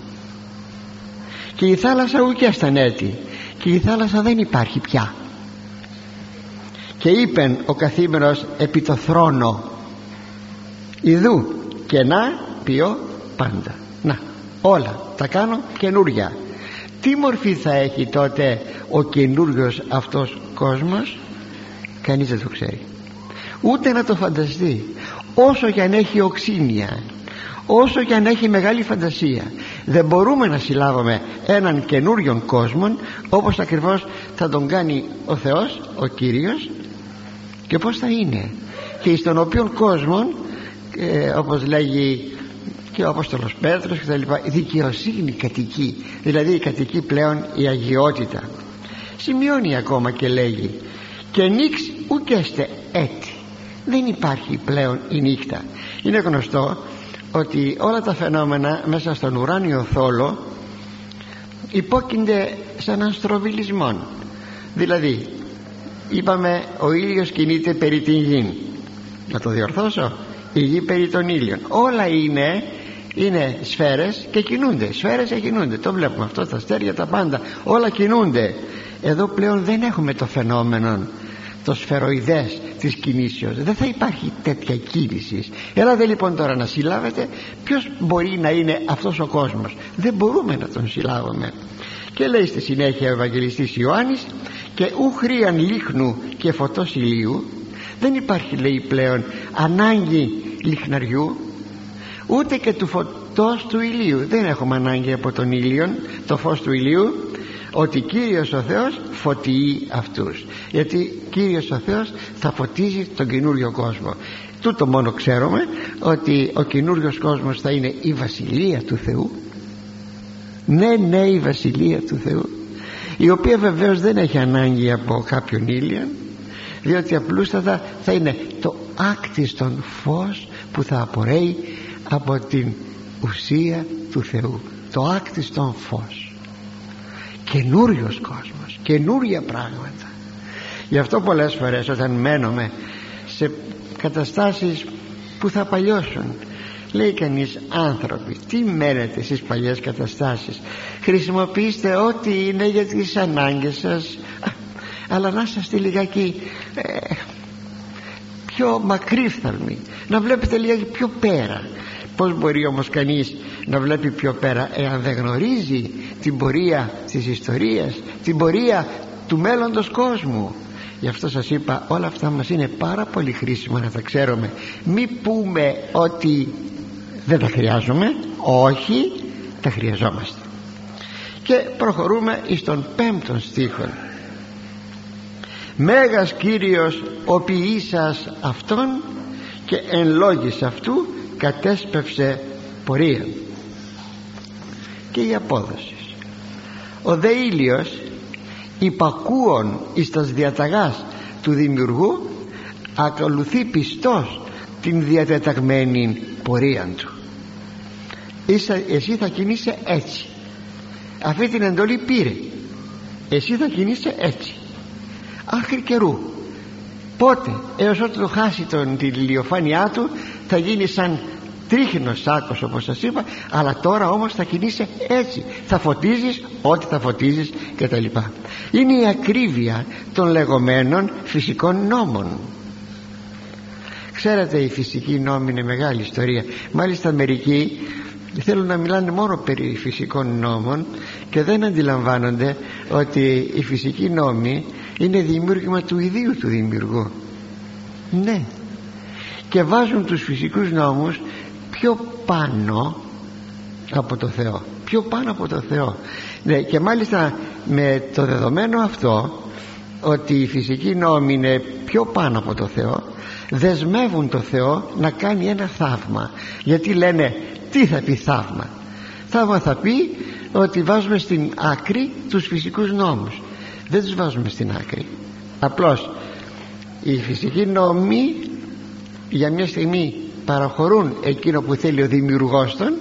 A: Και η θάλασσα ούτε έτη. Και η θάλασσα δεν υπάρχει πια. Και είπεν ο καθήμενος επί το θρόνο ιδού και να ποιώ πάντα. Να όλα τα κάνω καινούρια τι μορφή θα έχει τότε ο καινούριο αυτός κόσμος κανείς δεν το ξέρει. Ούτε να το φανταστεί. Όσο και αν έχει οξύνια όσο και αν έχει μεγάλη φαντασία δεν μπορούμε να συλλάβουμε έναν καινούριον κόσμο όπως ακριβώς θα τον κάνει ο Θεός ο Κύριος και πως θα είναι. Και στον οποίο κόσμο ε, όπως λέγει και ο Απόστολος Πέτρος και τα λοιπά. Δικαιοσύνη κατοικεί δηλαδή κατοικεί πλέον η αγιότητα. Σημειώνει ακόμα και λέγει και νίξ ουκέστε έτη δεν υπάρχει πλέον η νύχτα. Είναι γνωστό ότι όλα τα φαινόμενα μέσα στον ουράνιο θόλο υπόκεινται σε έναν στροβιλισμό δηλαδή είπαμε ο ήλιος κινείται περί την γη να το διορθώσω. Η γη περί των ήλιων. Όλα είναι είναι σφαίρες και κινούνται. Σφαίρες και κινούνται. Το βλέπουμε αυτό τα αστέρια τα πάντα. Όλα κινούνται. Εδώ πλέον δεν έχουμε το φαινόμενο το σφαιροειδές της κινήσεως. Δεν θα υπάρχει τέτοια κίνηση. Ελάτε λοιπόν τώρα να συλλάβετε. Ποιος μπορεί να είναι αυτός ο κόσμος. Δεν μπορούμε να τον συλλάβουμε. Και λέει στη συνέχεια ο Ευαγγελιστής Ιωάννης και ου χρίαν λίχνου και φωτός ηλίου δεν υπάρχει λέει πλέον ανάγκη λιχναριού ούτε και του φωτός του ηλίου. Δεν έχουμε ανάγκη από τον ήλιο το φως του ηλίου ότι Κύριος ο Θεός φωτιεί αυτούς. Γιατί Κύριος ο Θεός θα φωτίζει τον καινούριο κόσμο. Τούτο μόνο ξέρουμε ότι ο καινούριος κόσμος θα είναι η Βασιλεία του Θεού. Ναι ναι η Βασιλεία του Θεού η οποία βεβαίως δεν έχει ανάγκη από κάποιον ήλιο διότι απλούστατα θα είναι το άκτιστον φως που θα απορρέει από την ουσία του Θεού το άκτιστον φως. Καινούριος κόσμος καινούρια πράγματα. Γι' αυτό πολλές φορές όταν μένουμε σε καταστάσεις που θα παλιώσουν λέει κανείς άνθρωποι τι μένετε στις παλιές καταστάσεις; Χρησιμοποιήστε ό,τι είναι για τις ανάγκες σας. Αλλά να είστε λιγάκι ε, πιο μακρύφθαλμοι να βλέπετε λιγάκι πιο πέρα. Πως μπορεί όμως κανείς να βλέπει πιο πέρα εάν δεν γνωρίζει την πορεία της ιστορίας την πορεία του μέλλοντος κόσμου. Γι' αυτό σας είπα όλα αυτά μας είναι πάρα πολύ χρήσιμα να τα ξέρουμε. Μη πούμε ότι δεν τα χρειάζομαι. Όχι τα χρειαζόμαστε. Και προχωρούμε στον πέμπτον στίχο Μέγας Κύριος ο ποιήσας αυτόν και εν λόγης αυτού κατέσπευσε πορεία. Και η απόδοση. Ο δε ήλιος υπακούων εις τας διαταγάς του δημιουργού ακολουθεί πιστός την διατεταγμένη πορεία του. Εσύ θα κινείσαι έτσι. Αυτή την εντολή πήρε. Εσύ θα κινείσαι έτσι άχρη καιρού. Πότε έως όταν το χάσει τον, την ηλιοφάνειά του θα γίνει σαν τρίχνος σάκος όπως σας είπα αλλά τώρα όμως θα κινείσαι έτσι. Θα φωτίζεις ό,τι θα φωτίζεις και τα λοιπά είναι η ακρίβεια των λεγόμενων φυσικών νόμων. Ξέρετε η φυσική νόμη είναι μεγάλη ιστορία. Μάλιστα μερικοί θέλουν να μιλάνε μόνο περί φυσικών νόμων και δεν αντιλαμβάνονται ότι η φυσική νόμη είναι δημιούργημα του ιδίου του δημιουργού. Ναι. Και βάζουν τους φυσικούς νόμους πιο πάνω από το Θεό. Πιο πάνω από το Θεό. Ναι, και μάλιστα με το δεδομένο αυτό ότι οι φυσικοί νόμοι είναι πιο πάνω από το Θεό δεσμεύουν το Θεό να κάνει ένα θαύμα. Γιατί λένε τι θα πει θαύμα. Θαύμα θα πει ότι βάζουμε στην άκρη τους φυσικούς νόμους. Δεν τους βάζουμε στην άκρη. Απλώς οι φυσικοί νόμοι για μια στιγμή παραχωρούν εκείνο που θέλει ο δημιουργός των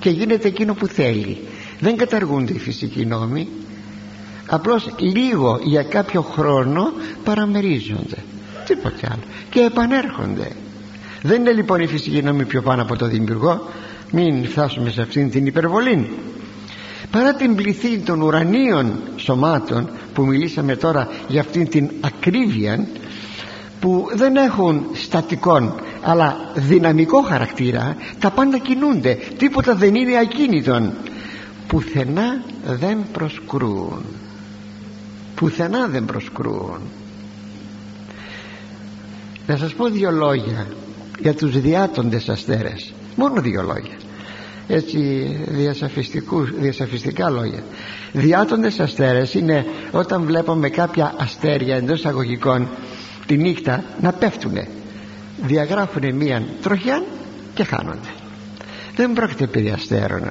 A: και γίνεται εκείνο που θέλει. Δεν καταργούνται οι φυσικοί νόμοι. Απλώς λίγο για κάποιο χρόνο παραμερίζονται. Τίποτε άλλο. Και επανέρχονται. Δεν είναι λοιπόν η φυσική νόμη πιο πάνω από το δημιουργό μην φτάσουμε σε αυτήν την υπερβολή. Παρά την πληθή των ουρανίων σωμάτων που μιλήσαμε τώρα για αυτήν την ακρίβεια που δεν έχουν στατικόν αλλά δυναμικό χαρακτήρα τα πάντα κινούνται. Τίποτα δεν είναι ακίνητον. Πουθενά δεν προσκρούν. Πουθενά δεν προσκρούν. Να σας πω δύο λόγια για τους διάτοντες αστέρες μόνο δύο λόγια. Έτσι διασαφιστικά λόγια. Διάτοντες αστέρες είναι όταν βλέπουμε κάποια αστέρια εντός αγωγικών τη νύχτα να πέφτουνε. Διαγράφουν μία τροχιά και χάνονται. Δεν πρόκειται περί αστέρων.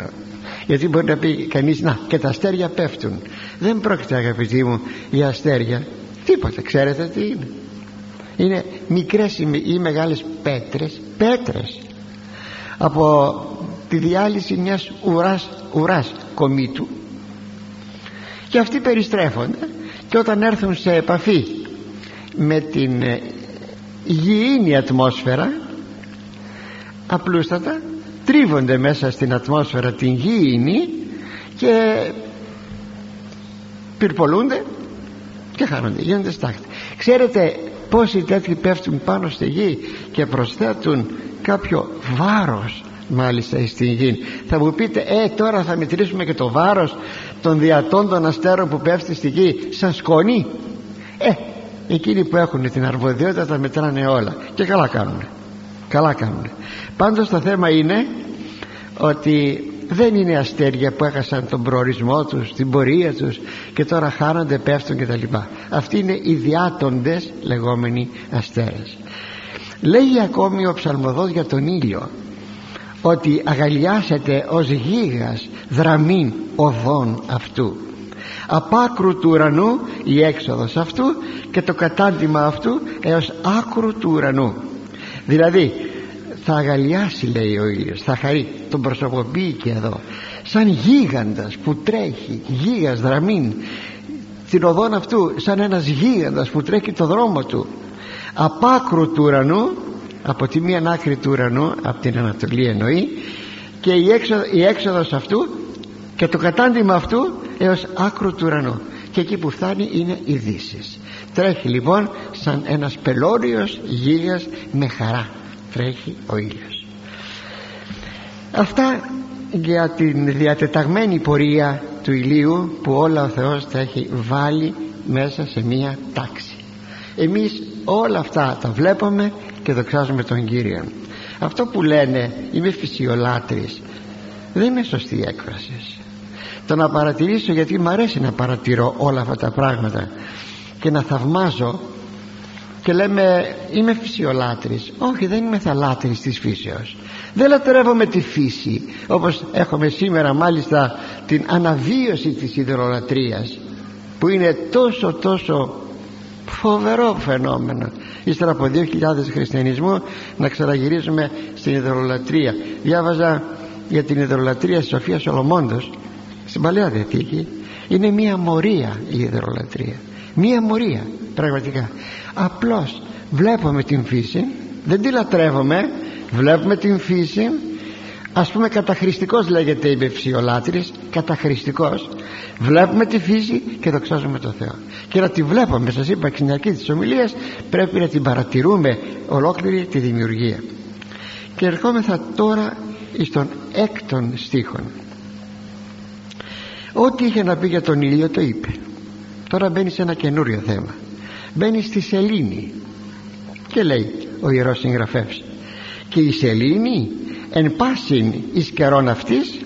A: Γιατί μπορεί να πει κανείς να και τα αστέρια πέφτουν δεν πρόκειται αγαπητοί μου για αστέρια. Τίποτα ξέρετε τι είναι. Είναι μικρές ή μεγάλες πέτρες. Πέτρες από τη διάλυση μιας ουράς, ουράς κομίτου. Και αυτοί περιστρέφονται και όταν έρθουν σε επαφή με την ε, υγιεινή ατμόσφαιρα απλούστατα τρίβονται μέσα στην ατμόσφαιρα την γήινη και πυρπολούνται και χάνονται γίνονται στάχτη. Ξέρετε πόσοι τέτοιοι πέφτουν πάνω στη γη και προσθέτουν κάποιο βάρος μάλιστα στην γη. Θα μου πείτε ε τώρα θα μετρήσουμε και το βάρος των διατών των αστέρων που πέφτει στη γη. Σαν σκόνη ε εκείνοι που έχουν την αρμοδιότητα τα μετράνε όλα. Και καλά κάνουν καλά κάνουν πάντως το θέμα είναι ότι δεν είναι αστέρια που έχασαν τον προορισμό τους την πορεία τους και τώρα χάνονται πέφτουν και τα λοιπά αυτοί είναι οι διάτοντες λεγόμενοι αστέρες λέει ακόμη ο ψαλμοδός για τον ήλιο ότι αγαλιάσετε ως γίγας δραμήν οδών αυτού. Απ' του ουρανού η έξοδος αυτού και το κατάντημα αυτού έως άκρου του ουρανού. Δηλαδή θα αγαλιάσει λέει ο ήλιος θα χαρεί τον προσωποποιεί και εδώ. Σαν γίγαντας που τρέχει γίγας δραμήν την οδόν αυτού σαν ένας γίγαντας που τρέχει το δρόμο του απάκρου του ουρανού από τη μία άκρη του ουρανού από την Ανατολή εννοεί και η, έξοδο, η έξοδος αυτού και το κατάντημα αυτού έως άκρου του ουρανού. Και εκεί που φτάνει είναι ειδήσει. τρέχει λοιπόν σαν ένας πελώριος γίγας με χαρά. Τρέχει ο ήλιος. Αυτά για την διατεταγμένη πορεία του ηλίου που όλα ο Θεός τα έχει βάλει μέσα σε μία τάξη. Εμείς όλα αυτά τα βλέπουμε και δοξάζουμε τον Κύριο. Αυτό που λένε είμαι φυσιολάτρης δεν είναι σωστή έκφραση. Το να παρατηρήσω γιατί μου αρέσει να παρατηρώ όλα αυτά τα πράγματα και να θαυμάζω και λέμε είμαι φυσιολάτρης όχι δεν είμαι θαλάτρης της φύσεως. Δεν λατρεύομαι τη φύση όπως έχουμε σήμερα μάλιστα την αναβίωση της ιδεολατρίας που είναι τόσο τόσο φοβερό φαινόμενο. Ύστερα από 2.000 χριστιανισμού να ξαναγυρίζουμε στην ιδεολατρία διάβαζα για την ιδεολατρία της Σοφία Σολομώντος στην Παλαιά Διαθήκη. Είναι μία μορία η ιδεολατρία μία μορία πραγματικά. Απλώς βλέπουμε την φύση δεν τη λατρεύουμε βλέπουμε την φύση ας πούμε καταχρηστικός λέγεται η ψιολάτρης καταχρηστικός. Βλέπουμε τη φύση και δοξάζουμε τον Θεό. Και να τη βλέπουμε σας είπα στην αρχή της ομιλίας πρέπει να την παρατηρούμε ολόκληρη τη δημιουργία. Και ερχόμεθα τώρα στον έκτον στίχον. Ό,τι είχε να πει για τον ήλιο το είπε. Τώρα μπαίνει σε ένα καινούριο θέμα. Μπαίνει στη σελήνη και λέει ο Ιερός Συγγραφεύς και η σελήνη εν πάσιν εις καιρόν αυτής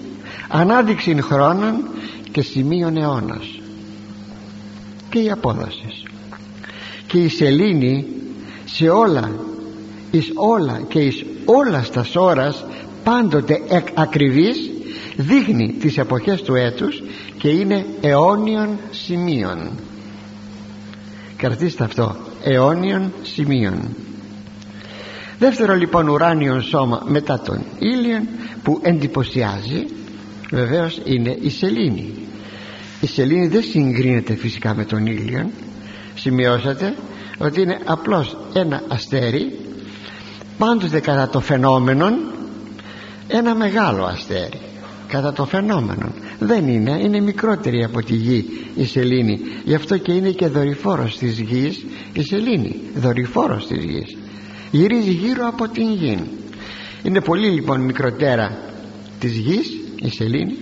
A: ανάδειξην χρόνων και σημείων αιώνας. Και η απόδοση. Και η σελήνη σε όλα εις όλα και εις όλας στα ώρας πάντοτε εκ ακριβής δείχνει τις εποχές του έτους και είναι αιώνιων σημείων. Κρατήστε αυτό αιώνιων σημείων δεύτερο λοιπόν ουράνιο σώμα μετά τον ήλιο που εντυπωσιάζει βεβαίως είναι η σελήνη. Η σελήνη δεν συγκρίνεται φυσικά με τον ήλιο σημειώσατε ότι είναι απλώς ένα αστέρι πάντοτε κατά το φαινόμενο ένα μεγάλο αστέρι. Κατά το φαινόμενο δεν είναι, είναι μικρότερη από τη γη η σελήνη. Γι' αυτό και είναι και δορυφόρος της γης η σελήνη. Δορυφόρος της γης γυρίζει γύρω από την γη. Είναι πολύ λοιπόν μικροτέρα της γης η σελήνη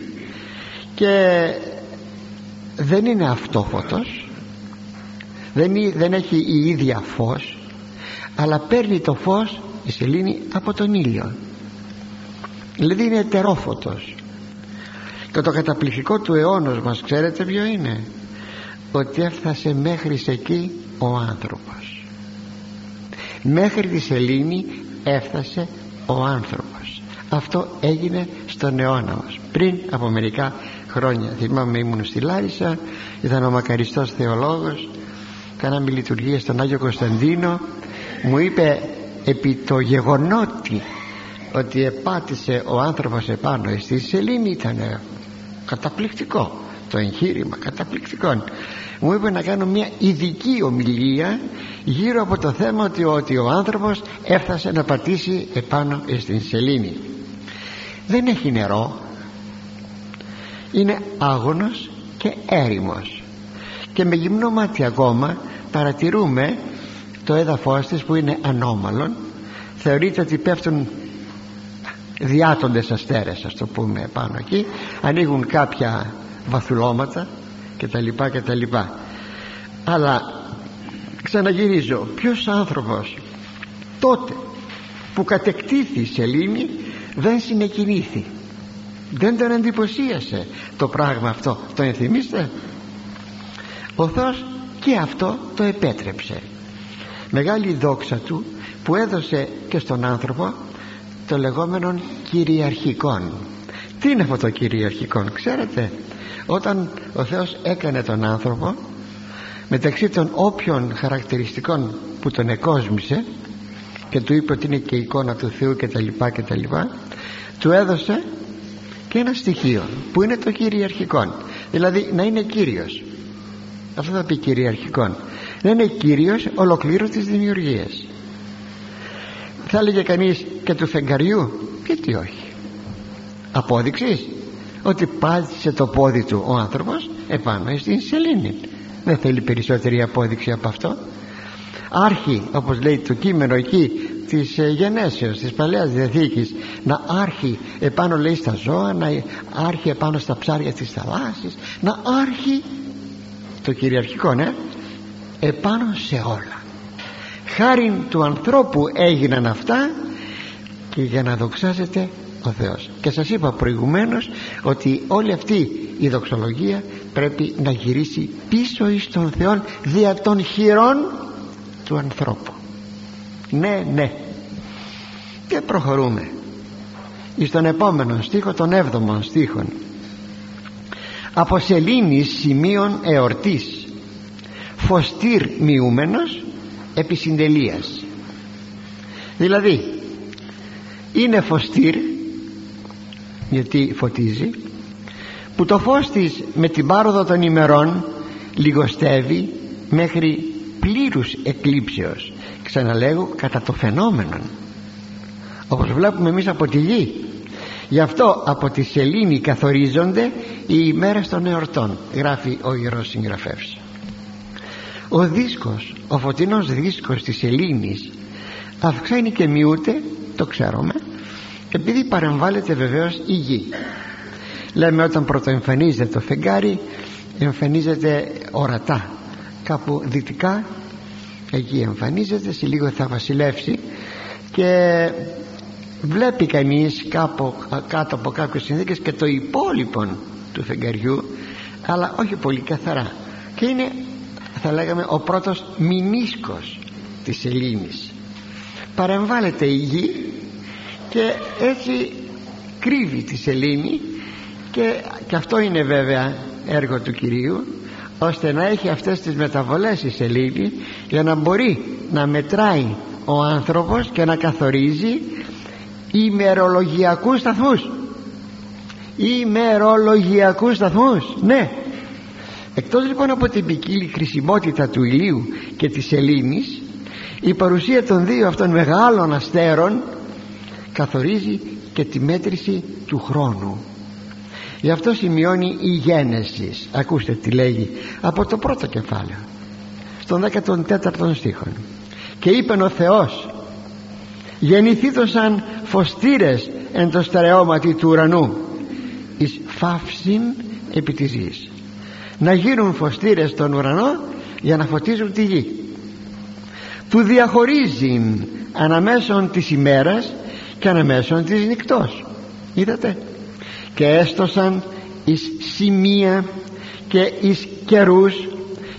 A: και δεν είναι αυτόφωτος δεν, δεν έχει η ίδια φως αλλά παίρνει το φως η σελήνη από τον ήλιο. Δηλαδή είναι ετερόφωτος. Και το καταπληκτικό του αιώνος μας ξέρετε ποιο είναι; Ότι έφτασε μέχρι εκεί ο άνθρωπος μέχρι τη σελήνη έφτασε ο άνθρωπος. Αυτό έγινε στον αιώνα μας. Πριν από μερικά χρόνια. Θυμάμαι ήμουν στη Λάρισα ήταν ο μακαριστός θεολόγος κάναμε λειτουργία στον Άγιο Κωνσταντίνο. Μου είπε επί το γεγονότι ότι επάτησε ο άνθρωπος επάνω στη σελήνη ήταν καταπληκτικό το εγχείρημα καταπληκτικό. Μου είπε να κάνω μια ειδική ομιλία γύρω από το θέμα ότι, ότι ο άνθρωπος έφτασε να πατήσει επάνω στην σελήνη. Δεν έχει νερό. Είναι άγωνος και έρημος. Και με γυμνό μάτι ακόμα παρατηρούμε το έδαφος της που είναι ανώμαλον. Θεωρείται ότι πέφτουν διάτοντες αστέρες ας το πούμε πάνω εκεί. Ανοίγουν κάποια βαθουλώματα και τα λοιπά και τα λοιπά. Αλλά ξαναγυρίζω. Ποιος άνθρωπος τότε που κατεκτήθη η σελήνη δεν συνεκινήθη. Δεν τον εντυπωσίασε το πράγμα αυτό. Το ενθυμίστε ο Θεός και αυτό το επέτρεψε. Μεγάλη δόξα του που έδωσε και στον άνθρωπο το λεγόμενο κυριαρχικόν. Τι είναι αυτό το κυριαρχικόν ξέρετε; Όταν ο Θεός έκανε τον άνθρωπο μεταξύ των όποιων χαρακτηριστικών που τον εκόσμησε και του είπε ότι είναι και εικόνα του Θεού και τα λοιπά και τα λοιπά του έδωσε και ένα στοιχείο που είναι το κυριαρχικό δηλαδή να είναι κύριος. Αυτό θα πει κυριαρχικό να είναι κύριος ολοκλήρου της δημιουργίας. Θα έλεγε κανείς και του φεγγαριού γιατί όχι. Απόδειξης ότι πάτησε το πόδι του ο άνθρωπος επάνω στην σελήνη. Δεν θέλει περισσότερη απόδειξη από αυτό. Άρχι όπως λέει το κείμενο εκεί της ε, γενέσεως της Παλαιάς Διαθήκης να άρχει επάνω λέει στα ζώα να άρχει επάνω στα ψάρια της θαλάσσης να άρχει το κυριαρχικό ναι επάνω σε όλα. Χάρη του ανθρώπου έγιναν αυτά και για να δοξάζεται ο Θεός. Και σας είπα προηγουμένως ότι όλη αυτή η δοξολογία πρέπει να γυρίσει πίσω εις τον Θεό δια των χειρών του ανθρώπου. Ναι ναι. Και προχωρούμε. Εις τον επόμενο στίχο τον έβδομο στίχο από σελήνης σημείων εορτής φωστήρ μειούμενος επί συντελείας. Δηλαδή είναι φωστήρ γιατί φωτίζει. Που το φως της με την πάροδο των ημερών λιγοστεύει μέχρι πλήρους εκλήψεως. Ξαναλέγω κατά το φαινόμενο όπως βλέπουμε εμείς από τη γη. Γι' αυτό από τη σελήνη καθορίζονται οι ημέρες των εορτών γράφει ο Ιερός Συγγραφεύς ο δίσκος ο φωτεινός δίσκος της σελήνης αυξάνει και μειούται το ξέρουμε επειδή παρεμβάλλεται βεβαίως η γη. Λέμε όταν πρωτοεμφανίζεται το φεγγάρι εμφανίζεται ορατά. Κάπου δυτικά εκεί εμφανίζεται σε λίγο θα βασιλεύσει και βλέπει κανείς κάπου, κάτω από κάποιες συνθήκες και το υπόλοιπο του φεγγαριού αλλά όχι πολύ καθαρά. Και είναι θα λέγαμε ο πρώτος μηνίσκος της σελήνης παρεμβάλλεται η γη και έτσι κρύβει τη σελήνη και, και αυτό είναι βέβαια έργο του Κυρίου ώστε να έχει αυτές τις μεταβολές η σελήνη για να μπορεί να μετράει ο άνθρωπος και να καθορίζει ημερολογιακούς σταθμούς. Ημερολογιακούς σταθμούς ναι. Εκτός λοιπόν από την ποικίλη χρησιμότητα του ηλίου και της σελήνης η παρουσία των δύο αυτών μεγάλων αστέρων καθορίζει και τη μέτρηση του χρόνου. Γι' αυτό σημειώνει η γένεσης. Ακούστε τι λέγει από το πρώτο κεφάλαιο στον 14ο στίχο και είπεν ο Θεός γεννηθήτωσαν φωστήρες εν το στερεώματι του ουρανού εις φαύσιν επί της γης. Να γίνουν φωστήρες στον ουρανό για να φωτίζουν τη γη. Του διαχωρίζει αναμέσων της ημέρας και αναμέσων της νυχτός. Είδατε; Και έστωσαν εις σημεία και εις καιρούς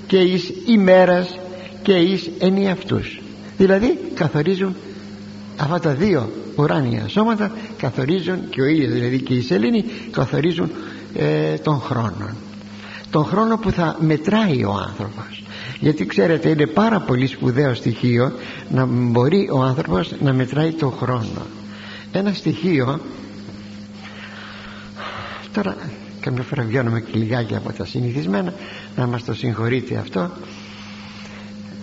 A: και εις ημέρας και εις ενιαυτούς. Δηλαδή καθορίζουν αυτά τα δύο ουράνια σώματα καθορίζουν και ο ήλιος δηλαδή και η σελήνη καθορίζουν ε, τον χρόνο. Τον χρόνο που θα μετράει ο άνθρωπος. Γιατί ξέρετε είναι πάρα πολύ σπουδαίο στοιχείο να μπορεί ο άνθρωπος να μετράει τον χρόνο ένα στοιχείο. Τώρα καμιά φορά βγαίνουμε και λιγάκι από τα συνηθισμένα να μας το συγχωρείτε αυτό.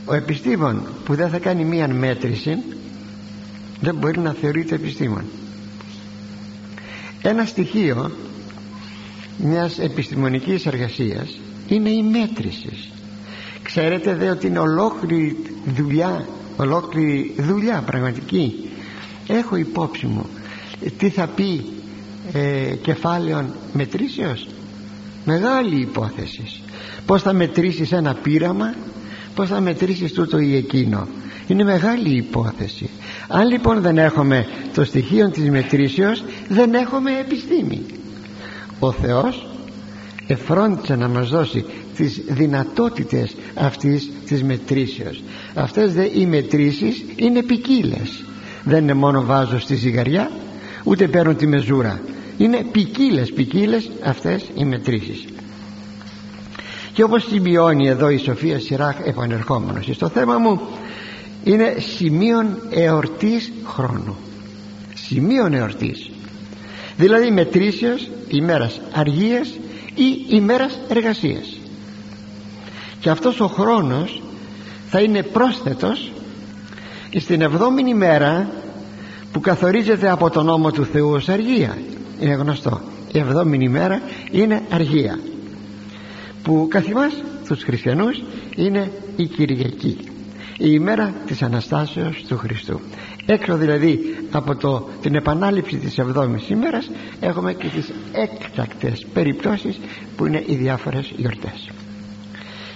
A: Ο επιστήμον που δεν θα κάνει μία μέτρηση δεν μπορεί να θεωρείται επιστήμον. Ένα στοιχείο μιας επιστημονικής εργασίας είναι η μέτρηση. Ξέρετε δε ότι είναι ολόκληρη δουλειά ολόκληρη δουλειά πραγματική έχω υπόψη μου. Τι θα πει ε, κεφάλαιον μετρήσεως; Μεγάλη υπόθεση. Πως θα μετρήσεις ένα πείραμα; Πως θα μετρήσεις τούτο ή εκείνο; Είναι μεγάλη υπόθεση. Αν λοιπόν δεν έχουμε το στοιχείο της μετρήσεως δεν έχουμε επιστήμη. Ο Θεός εφρόντισε να μας δώσει τις δυνατότητες αυτής της μετρήσεως. Αυτές δε οι μετρήσεις είναι ποικίλες. Δεν είναι μόνο βάζω στη ζυγαριά ούτε παίρνω τη μεζούρα. Είναι ποικίλες ποικίλες αυτές οι μετρήσεις. Και όπως σημειώνει εδώ η Σοφία Σιράχ επανερχόμενος στο θέμα μου είναι σημείων εορτής χρόνου. Σημείων εορτής. Δηλαδή μετρήσεως ημέρας αργίας ή ημέρας εργασίας. Και αυτός ο χρόνος θα είναι πρόσθετος στην εβδόμη ημέρα που καθορίζεται από τον νόμο του Θεού ως αργία είναι γνωστό η εβδόμη ημέρα είναι αργία που καθημάς τους χριστιανούς είναι η Κυριακή η ημέρα της Αναστάσεως του Χριστού. Έξω δηλαδή από το, την επανάληψη της εβδόμης ημέρας έχουμε και τις έκτακτες περιπτώσεις που είναι οι διάφορες γιορτές.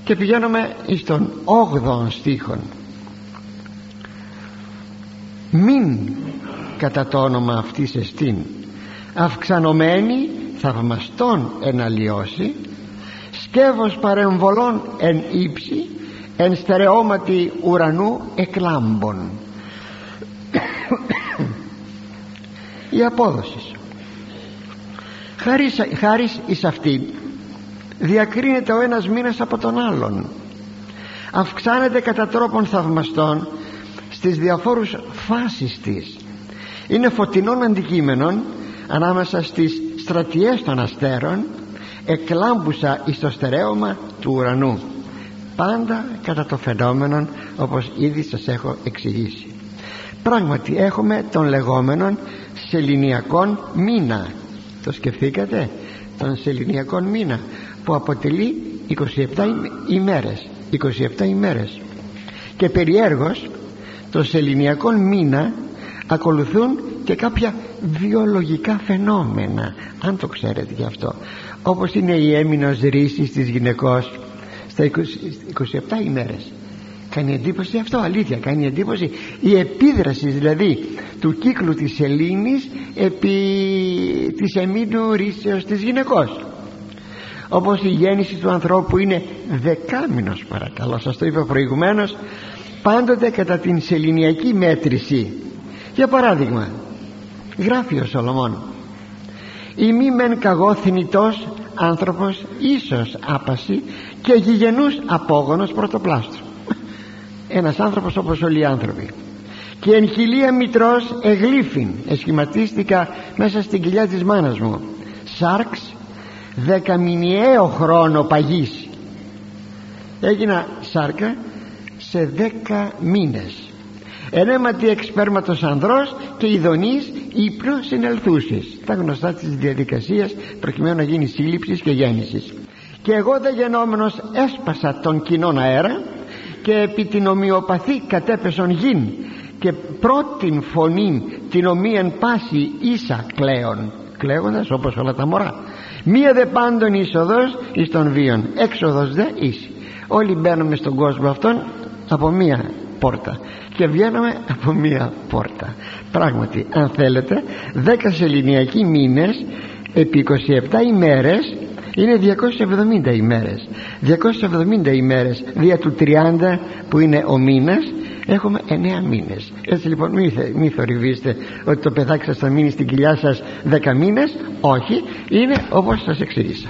A: Και πηγαίνουμε στον 8ο στίχον μην κατά το όνομα αυτής εστίν. Αυξανωμένη θαυμαστών εναλλιώσει σκεύος παρεμβολών εν ύψη εν στερεώματι ουρανού εκλάμπων. Η απόδοση χάρη, χάρη εις αυτήν διακρίνεται ο ένας μήνας από τον άλλον. Αυξάνεται κατά τρόπον θαυμαστών στις διαφόρους φάσεις της. Είναι φωτεινών αντικείμενων ανάμεσα στις στρατιές των αστέρων εκλάμπουσα εις το στερέωμα του ουρανού. Πάντα κατά το φαινόμενο όπως ήδη σας έχω εξηγήσει. Πράγματι έχουμε τον λεγόμενον σεληνιακόν μήνα. Το σκεφτήκατε; Τον σεληνιακόν μήνα που αποτελεί 27 ημέρες. 27 ημέρες. Και περιέργως το σεληνιακόν μήνα ακολουθούν και κάποια βιολογικά φαινόμενα. Αν το ξέρετε γι' αυτό. Όπως είναι η έμεινος ρίσης της γυναικός. Στα 27 ημέρες. Κάνει εντύπωση αυτό αλήθεια κάνει εντύπωση. Η επίδραση δηλαδή του κύκλου της σελήνης επί της εμείνου ρίσεως της γυναικός. Όπως η γέννηση του ανθρώπου είναι δεκάμινος παρακαλώ. Σας το είπα προηγουμένως πάντοτε κατά την σεληνιακή μέτρηση. Για παράδειγμα γράφει ο Σολομών η μη μεν καγώ θνητός άνθρωπος ίσως άπαση και γηγενούς απόγονος πρωτοπλάστου ένας άνθρωπος όπως όλοι οι άνθρωποι. Και εν χιλία μητρός εγλήφιν εσχηματίστηκα μέσα στην κοιλιά της μάνας μου. Σάρξ δεκαμηνιαίο χρόνο παγής έγινα σάρκα σε δέκα μήνες. Ενέματι εξπέρματος ανδρός και ειδονής ύπνος συνελθούσης. Τα γνωστά της διαδικασίας προκειμένου να γίνει σύλληψης και γέννησης. Και εγώ δε γενόμενος έσπασα τον κοινόν αέρα και επί την ομοιοπαθή κατέπεσον γην και πρώτην φωνήν την ομοίαν πάση ίσα κλαίων. Κλαίγοντας όπως όλα τα μωρά. Μία δε πάντων είσοδος εις των βίων έξοδος δε ίση όλοι μπαίνουμε στον κόσμο αυτόν από μία πόρτα. Και βγαίνουμε από μία πόρτα. Πράγματι αν θέλετε δέκα σεληνιακοί μήνες επί 27 ημέρες είναι 270 ημέρες. 270 ημέρες δια του 30 που είναι ο μήνας έχουμε 9 μήνες. Έτσι λοιπόν μην, μη θορυβήστε ότι το παιδάκι σας θα μείνει στην κοιλιά σας 10 μήνες. Όχι είναι όπως σας εξήγησα